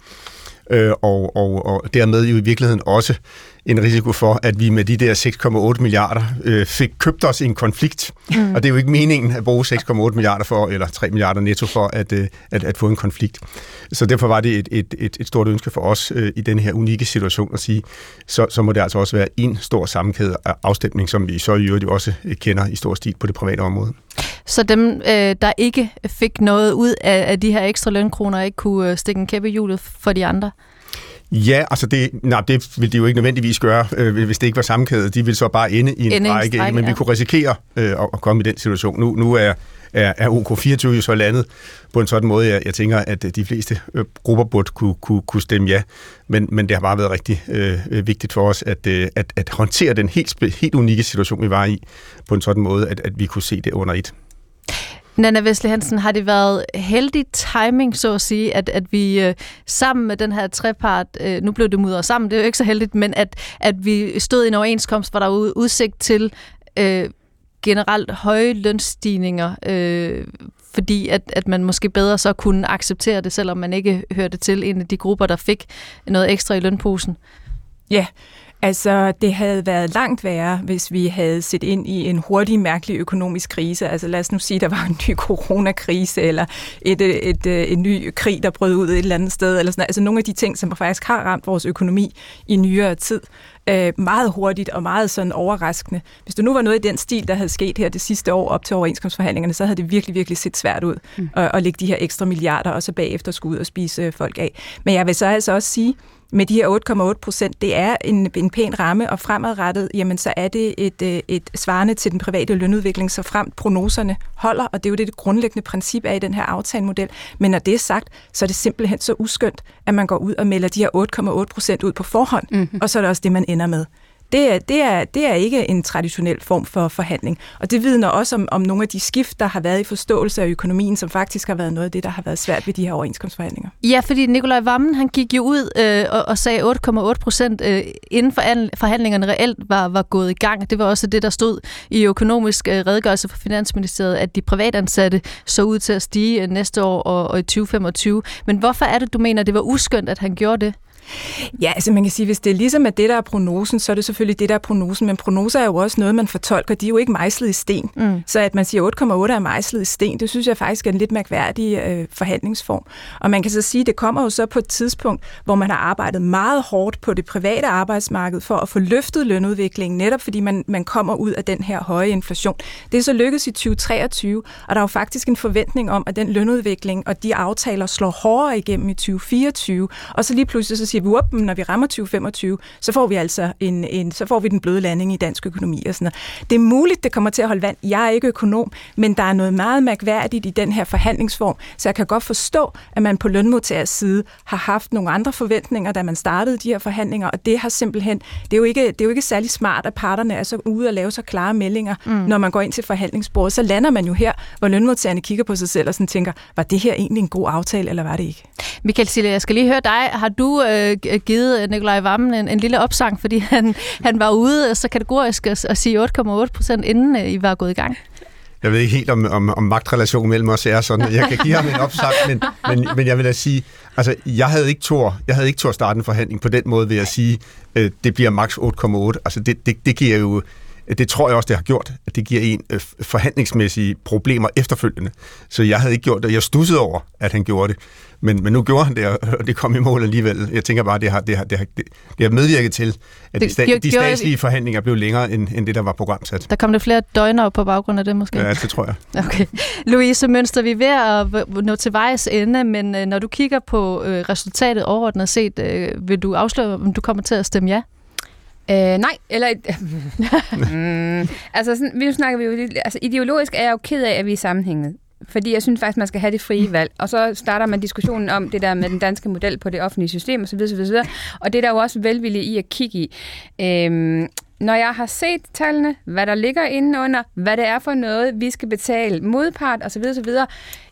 Øh, og, og, og dermed jo i virkeligheden også en risiko for, at vi med de der 6,8 milliarder øh, fik købt os i en konflikt. Mm. Og det er jo ikke meningen at bruge 6,8 milliarder for, eller 3 milliarder netto for at, øh, at, at få en konflikt. Så derfor var det et, et, et, et stort ønske for os øh, i den her unikke situation at sige, så, så må det altså også være en stor sammenkæde af afstemning, som vi så i øvrigt også kender i stor stil på det private område. Så dem, øh, der ikke fik noget ud af, af de her ekstra lønkroner, ikke kunne øh, stikke en kæppe i hjulet for de andre? Ja, altså det, nej, det ville de jo ikke nødvendigvis gøre, øh, hvis det ikke var sammenkædet. De ville så bare ende i en ende række, strække, men ja. vi kunne risikere øh, at komme i den situation. Nu, nu er, er, er OK24 jo så landet på en sådan måde, jeg, jeg tænker, at de fleste øh, grupper burde kunne, kunne, kunne stemme ja. Men, men det har bare været rigtig øh, vigtigt for os at, øh, at, at håndtere den helt, helt unikke situation, vi var i, på en sådan måde, at, at vi kunne se det under et. Nana Vesle Hansen, har det været heldig timing, så at sige, at, at vi øh, sammen med den her trepart, øh, nu blev det mudret sammen, det er jo ikke så heldigt, men at, at vi stod i en overenskomst, hvor der var udsigt til øh, generelt høje lønstigninger, øh, fordi at, at man måske bedre så kunne acceptere det, selvom man ikke hørte til en af de grupper, der fik noget ekstra i lønposen? Ja, Altså, det havde været langt værre, hvis vi havde set ind i en hurtig, mærkelig økonomisk krise. Altså, lad os nu sige, der var en ny coronakrise, eller et, et, et, en ny krig, der brød ud et eller andet sted. Eller sådan. Altså, nogle af de ting, som faktisk har ramt vores økonomi i nyere tid, øh, meget hurtigt og meget sådan overraskende. Hvis det nu var noget i den stil, der havde sket her det sidste år op til overenskomstforhandlingerne, så havde det virkelig, virkelig set svært ud mm. at, at lægge de her ekstra milliarder, og så bagefter skulle ud og spise folk af. Men jeg vil så altså også sige, med de her 8,8 procent, det er en, en pæn ramme, og fremadrettet, jamen så er det et, øh, et svarende til den private lønudvikling, så frem prognoserne holder, og det er jo det, det grundlæggende princip er i den her aftalemodel. Men når det er sagt, så er det simpelthen så uskyndt, at man går ud og melder de her 8,8 procent ud på forhånd, mm-hmm. og så er det også det, man ender med det er, det, er, det er ikke en traditionel form for forhandling. Og det vidner også om, om nogle af de skift, der har været i forståelse af økonomien, som faktisk har været noget af det, der har været svært ved de her overenskomstforhandlinger. Ja, fordi Nikolaj Vammen, han gik jo ud øh, og, og sagde 8,8 procent, øh, inden for forhandlingerne reelt var, var gået i gang. Det var også det, der stod i økonomisk øh, redegørelse fra Finansministeriet, at de privatansatte så ud til at stige øh, næste år og, og i 2025. Men hvorfor er det, du mener, det var uskyndt, at han gjorde det? Ja, altså man kan sige, hvis det er ligesom at det, der er prognosen, så er det selvfølgelig det, der er prognosen, men prognoser er jo også noget, man fortolker. De er jo ikke mejslet i sten. Mm. Så at man siger 8,8 er mejslet i sten, det synes jeg faktisk er en lidt mærkværdig øh, forhandlingsform. Og man kan så sige, det kommer jo så på et tidspunkt, hvor man har arbejdet meget hårdt på det private arbejdsmarked for at få løftet lønudviklingen, netop fordi man, man kommer ud af den her høje inflation. Det er så lykkedes i 2023, og der er jo faktisk en forventning om, at den lønudvikling og de aftaler slår hårdere igennem i 2024, og så lige pludselig så siger vi, whoop, når vi rammer 2025, så får vi altså en, en, så får vi den bløde landing i dansk økonomi og sådan noget. Det er muligt, det kommer til at holde vand. Jeg er ikke økonom, men der er noget meget mærkværdigt i den her forhandlingsform, så jeg kan godt forstå, at man på lønmodtagers side har haft nogle andre forventninger, da man startede de her forhandlinger, og det har simpelthen, det er jo ikke, det er jo ikke særlig smart, at parterne er så ude og lave så klare meldinger, mm. når man går ind til forhandlingsbordet. Så lander man jo her, hvor lønmodtagerne kigger på sig selv og sådan tænker, var det her egentlig en god aftale, eller var det ikke? Michael Sille, jeg skal lige høre dig. Har du øh, Øh, givet Nikolaj Vammen en, en lille opsang, fordi han, han var ude så kategorisk at, at sige 8,8 procent, inden øh, I var gået i gang? Jeg ved ikke helt, om, om, om magtrelationen mellem os er sådan. Jeg kan give ham en opsang, men, men, men jeg vil da sige, altså, jeg havde ikke tor, jeg havde ikke tor starte en forhandling på den måde, ved at sige, øh, det bliver maks 8,8. Altså, det, det, det giver jo det tror jeg også, det har gjort, at det giver en øh, forhandlingsmæssige problemer efterfølgende. Så jeg havde ikke gjort det. Jeg stussede over, at han gjorde det. Men, men nu gjorde han det, og det kom i mål alligevel. Jeg tænker bare, det har, det har, det har, det har medvirket til, at det, de, sta- de statslige forhandlinger blev længere, end, end det, der var programsat. Der kom det flere døgner på baggrund af det, måske? Ja, det tror jeg. Okay. Louise Mønster, vi er ved at nå til vejs ende, men øh, når du kigger på øh, resultatet overordnet set, vil du afsløre, om du kommer til at stemme ja? Øh, nej, eller... mm, altså, sådan, nu snakker vi jo... Altså, ideologisk er jeg jo ked af, at vi er sammenhængende. Fordi jeg synes faktisk, man skal have det frie valg. Og så starter man diskussionen om det der med den danske model på det offentlige system osv. osv. Og det er der jo også velvilje i at kigge i. Øhm, når jeg har set tallene, hvad der ligger indenunder, hvad det er for noget, vi skal betale modpart osv., osv.,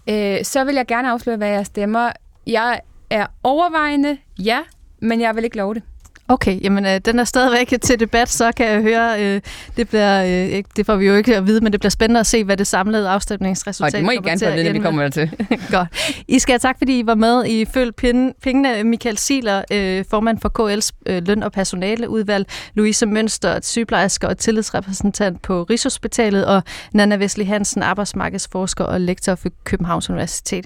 øh, så vil jeg gerne afsløre, hvad jeg stemmer. Jeg er overvejende ja, men jeg vil ikke love det. Okay, jamen øh, den er stadigvæk til debat, så kan jeg høre, øh, det bliver, øh, det får vi jo ikke at vide, men det bliver spændende at se, hvad det samlede afstemningsresultat Og det må I gerne få at vide, vi kommer dertil. Godt. I skal have tak, fordi I var med i Følg Pengene. Michael Siler, øh, formand for KL's øh, løn- og personaleudvalg, Louise Mønster, sygeplejerske og tillidsrepræsentant på Rigshospitalet, og Nana Vesli Hansen, arbejdsmarkedsforsker og lektor for Københavns Universitet.